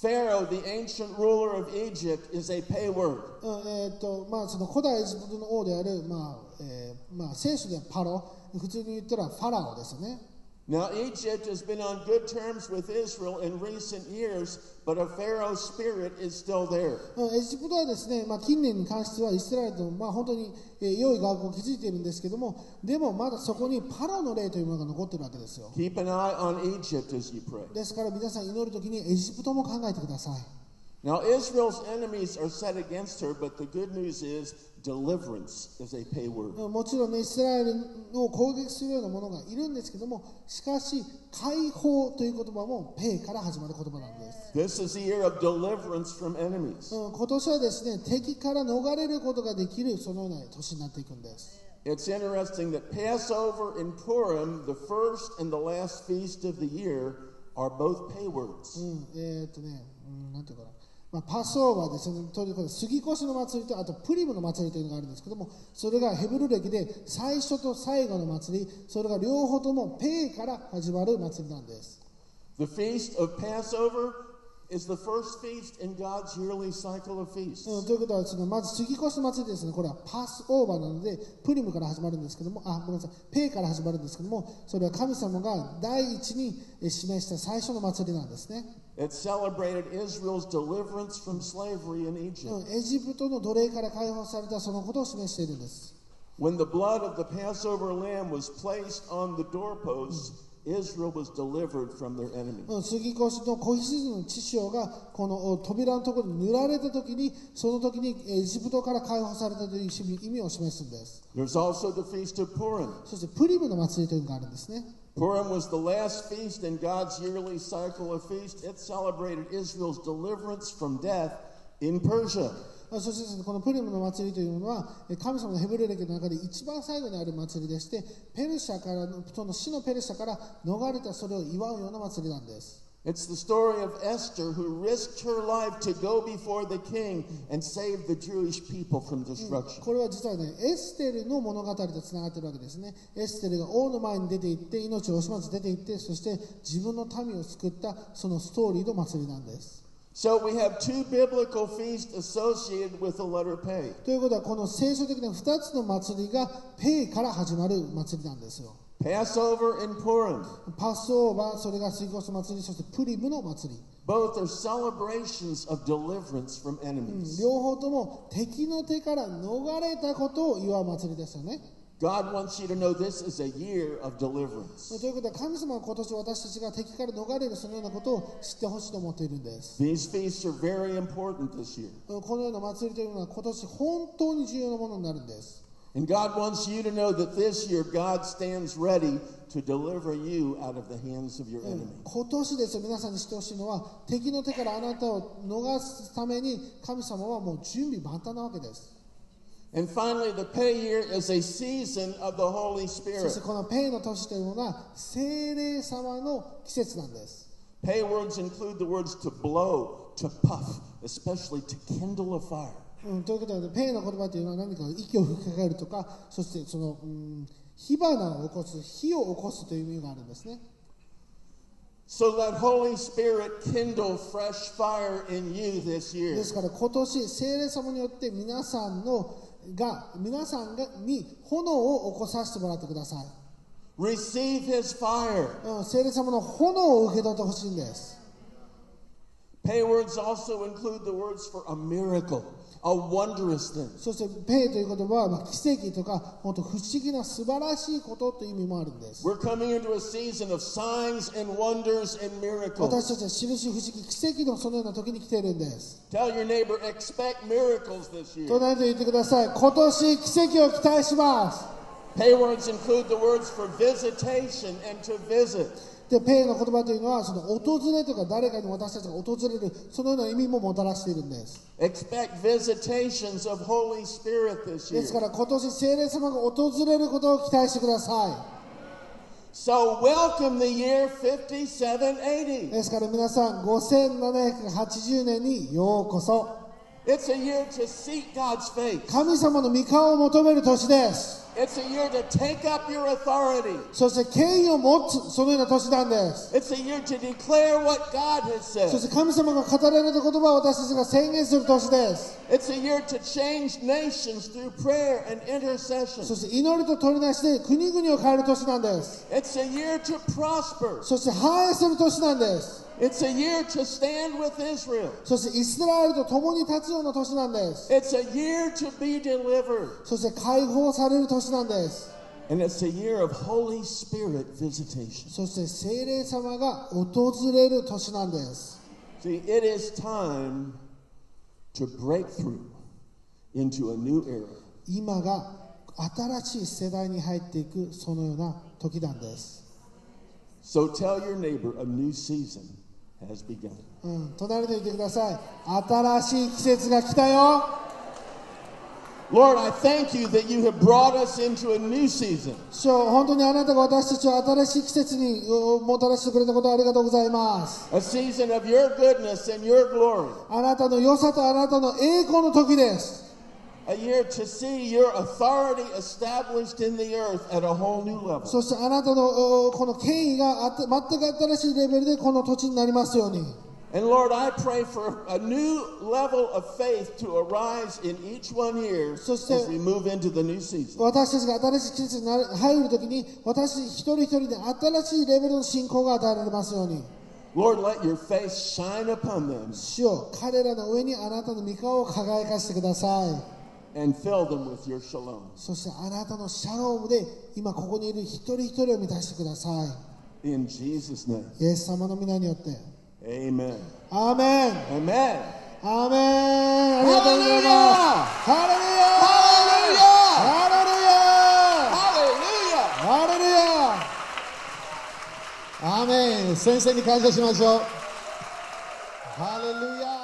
Pharaoh, the ancient ruler of Egypt, is a pay word. うんえーっとまあ、その古代エジプトの王である、まあえーまあ、聖書ではパロ、普通に言ったらファラオですよね。Now, Egypt has been on good terms with Israel in recent years, but a Pharaoh spirit is still there. うんエジプトはですね、まあ、近年に関してはイスラエルと、まあ、本当に、えー良い学校を築いているんですけども、でもまだそこにパロの霊というものが残っているわけですよ。Keep an eye on Egypt as you pray. ですから皆さん祈るときにエジプトも考えてください。Now, Israel's enemies are set against her, but the good news is deliverance is a pay word. うんもちろんね、イスラエルを攻撃するようなものがいるんですけども、しかし、解放という言葉もペイから始まる言葉なんです。 This is the year of deliverance from enemies. うん今年はですね、敵から逃れることができるそのような年になっていくんです。 It's interesting that Passover and Purim, the first and the last feast of the year, are both pay words. うん、えーっとね、うん、なんていうかな。 まあ、パスオーバーですね、ということで杉越の祭りとあとプリムの祭りというのがあるんですけどもそれがヘブル歴で最初と最後の祭りそれが両方ともペイから始まる祭りなんです。The feast of Passover is the first feast in God's yearly cycle of feasts. うん、ということはそのまず杉越の祭りですね。これはパスオーバーなのでプリムから始まるんですけどもあごめんなさい。ペイから始まるんですけどもそれは神様が第一にえ示した最初の祭りなんですね、It celebrated Israel's deliverance from slavery in Egypt. うん、エジプトの奴隷から解放されたそのことを示しているんです When the blood of the Passover lamb was placed on the doorposts, Israel was delivered from their enemies. うん杉越の子羊の血潮がこのお扉のところに塗られた時にその時にエジプトから解放されたという意味を示すんです There's also the feast of Purim. そしてプリムの祭りというのがあるんですね Purim was the last feast in God's yearly cycle of feasts. It celebrated Israel's deliverance from death in Persia. あそしてこのプリムの祭りというのはえ神様のヘブル歴の中で一番最後にある祭りでしてペルシャからのその死のペルシャから逃れたそれを祝うような祭りなんです It's the story of Esther who risked her life to go before the king and save the Jewish people from destruction. これは実はねエステルの物語とつながっているわけですねエステルが王の前に出て行って命を惜しまず出て行ってそして自分の民を救ったそのストーリーの祭りなんです So we have two biblical feasts associated with the letter Pei. ということはこの聖書的な2つの祭りがペイから始まる祭りなんですよ Passover and Purim. パスオーバー、それが水越祭り、そしてプリムの祭り。Both are celebrations of deliverance from うん enemies. 両方とも敵の手から逃れたことを祝う祭りですよね。God wants you to know this is a year of deliverance. ということで神様は今年私たちが敵から逃れるそのようなことを知ってほしいと思っているんです。These feasts are very important this year. このような祭りというのは今年本当に重要なものになるんです。And God wants you to know that this year God stands ready to deliver you out of the hands of your enemy. 今年ですよ皆さんに知ってほしいのは敵の手からあなたを逃すために神様はもう準備万端なわけです。 And finally, the pay year is a season of the Holy そ Spirit. してこのペイの年というのは精霊様の季節なんです。 Pay words include the words to blow, to puff, especially to kindle a fire. うん、ということで、ペイの言葉というのは何か息を吹きかけるとか、そしてその、うん、火花を起こす、火を起こすという意味があるんですね。So let Holy Spirit kindle fresh fire in you this year. ですから今年、聖霊様によって皆さんのが、皆さんがに炎を起こさせてもらってください。Receive His fire. うん、聖霊様の炎を受け取ってほしいんです。Pay words also include the words for a miracle, a wondrous thing. そして、ペイという言葉は、まあ、奇跡とか、本当不思議な素晴らしいことという意味もあるんです。We're coming into a season of signs and wonders and 私 miracles. たちは印不思議、奇跡のそのような時に来ているんです。Tell your neighbor, expect miracles this year. 隣と言ってください。今年奇跡を期待します。Pay words include the words for visitation and to visit. で、ペイの言葉というのは、その訪れとか誰かに私たちが訪れる、そのような意味ももたらしているんです。Expect visitations of Holy Spirit this ですか year. ら今年聖霊様が訪れることを期待してくださ So welcome the year い。5780. ですから皆さん、5780年にようこそ。It's a year to seek God's face. 神様の御顔を求める年です。It's a year to take up your authority. そして権威を持つ、そのような年なんです。It's a year to declare what God has そ said. して神様が語られた言葉を私たちが宣言する年です。It's a year to change nations through prayer and そ intercession. して祈りと取りなしで国々を変える年なんです。It's a year to prosper. そして繁栄する年なんです。It's a year to stand with Israel. そしてイスラエルと共に立つような年なんです。It's a year to be delivered. そして解放される年なんです。And it's a year of Holy Spirit visitation. そして聖霊様が訪れる年なんです。See, it is time to break through into a new era. 今が新しい世代に入っていくそのような時なんです。So tell your neighbor a new season has begun. うん、隣で言ってください。新しい季節が来たよ。Lord, I thank you that you have brought us into a new season. 主よ本当にあなたが私たちを新しい季節にうもたらしてくれたことをありがとうございます。A season of your goodness and your glory. あなたの良さとあなたの栄光の時です。A year to see your authority established in the earth at a whole new level. そしてあなたのうこの権威があた全く新しいレベルでこの土地になりますように。 And Lord, I pray for a new level of faith to arise in each one here So as say- we move into the new season. 私たちが新しい季節になる入るときに私一人一人で新しいレベルの信仰が与えられますように。 Lord, let your face shine upon them 主よ彼らの上にあなたの御顔を輝かせてください。 And fill them with your shalom. そしてあなたのシャロームで今ここにいる一人一人を満たしてくださ In Jesus' name. い。イエス様の皆によって。Amen. Amen. アーメンありがとうございます。ハレルヤ!ハレルヤ Hallelujah! ハレルヤアーメン先生に感謝しましょう。ハレルヤ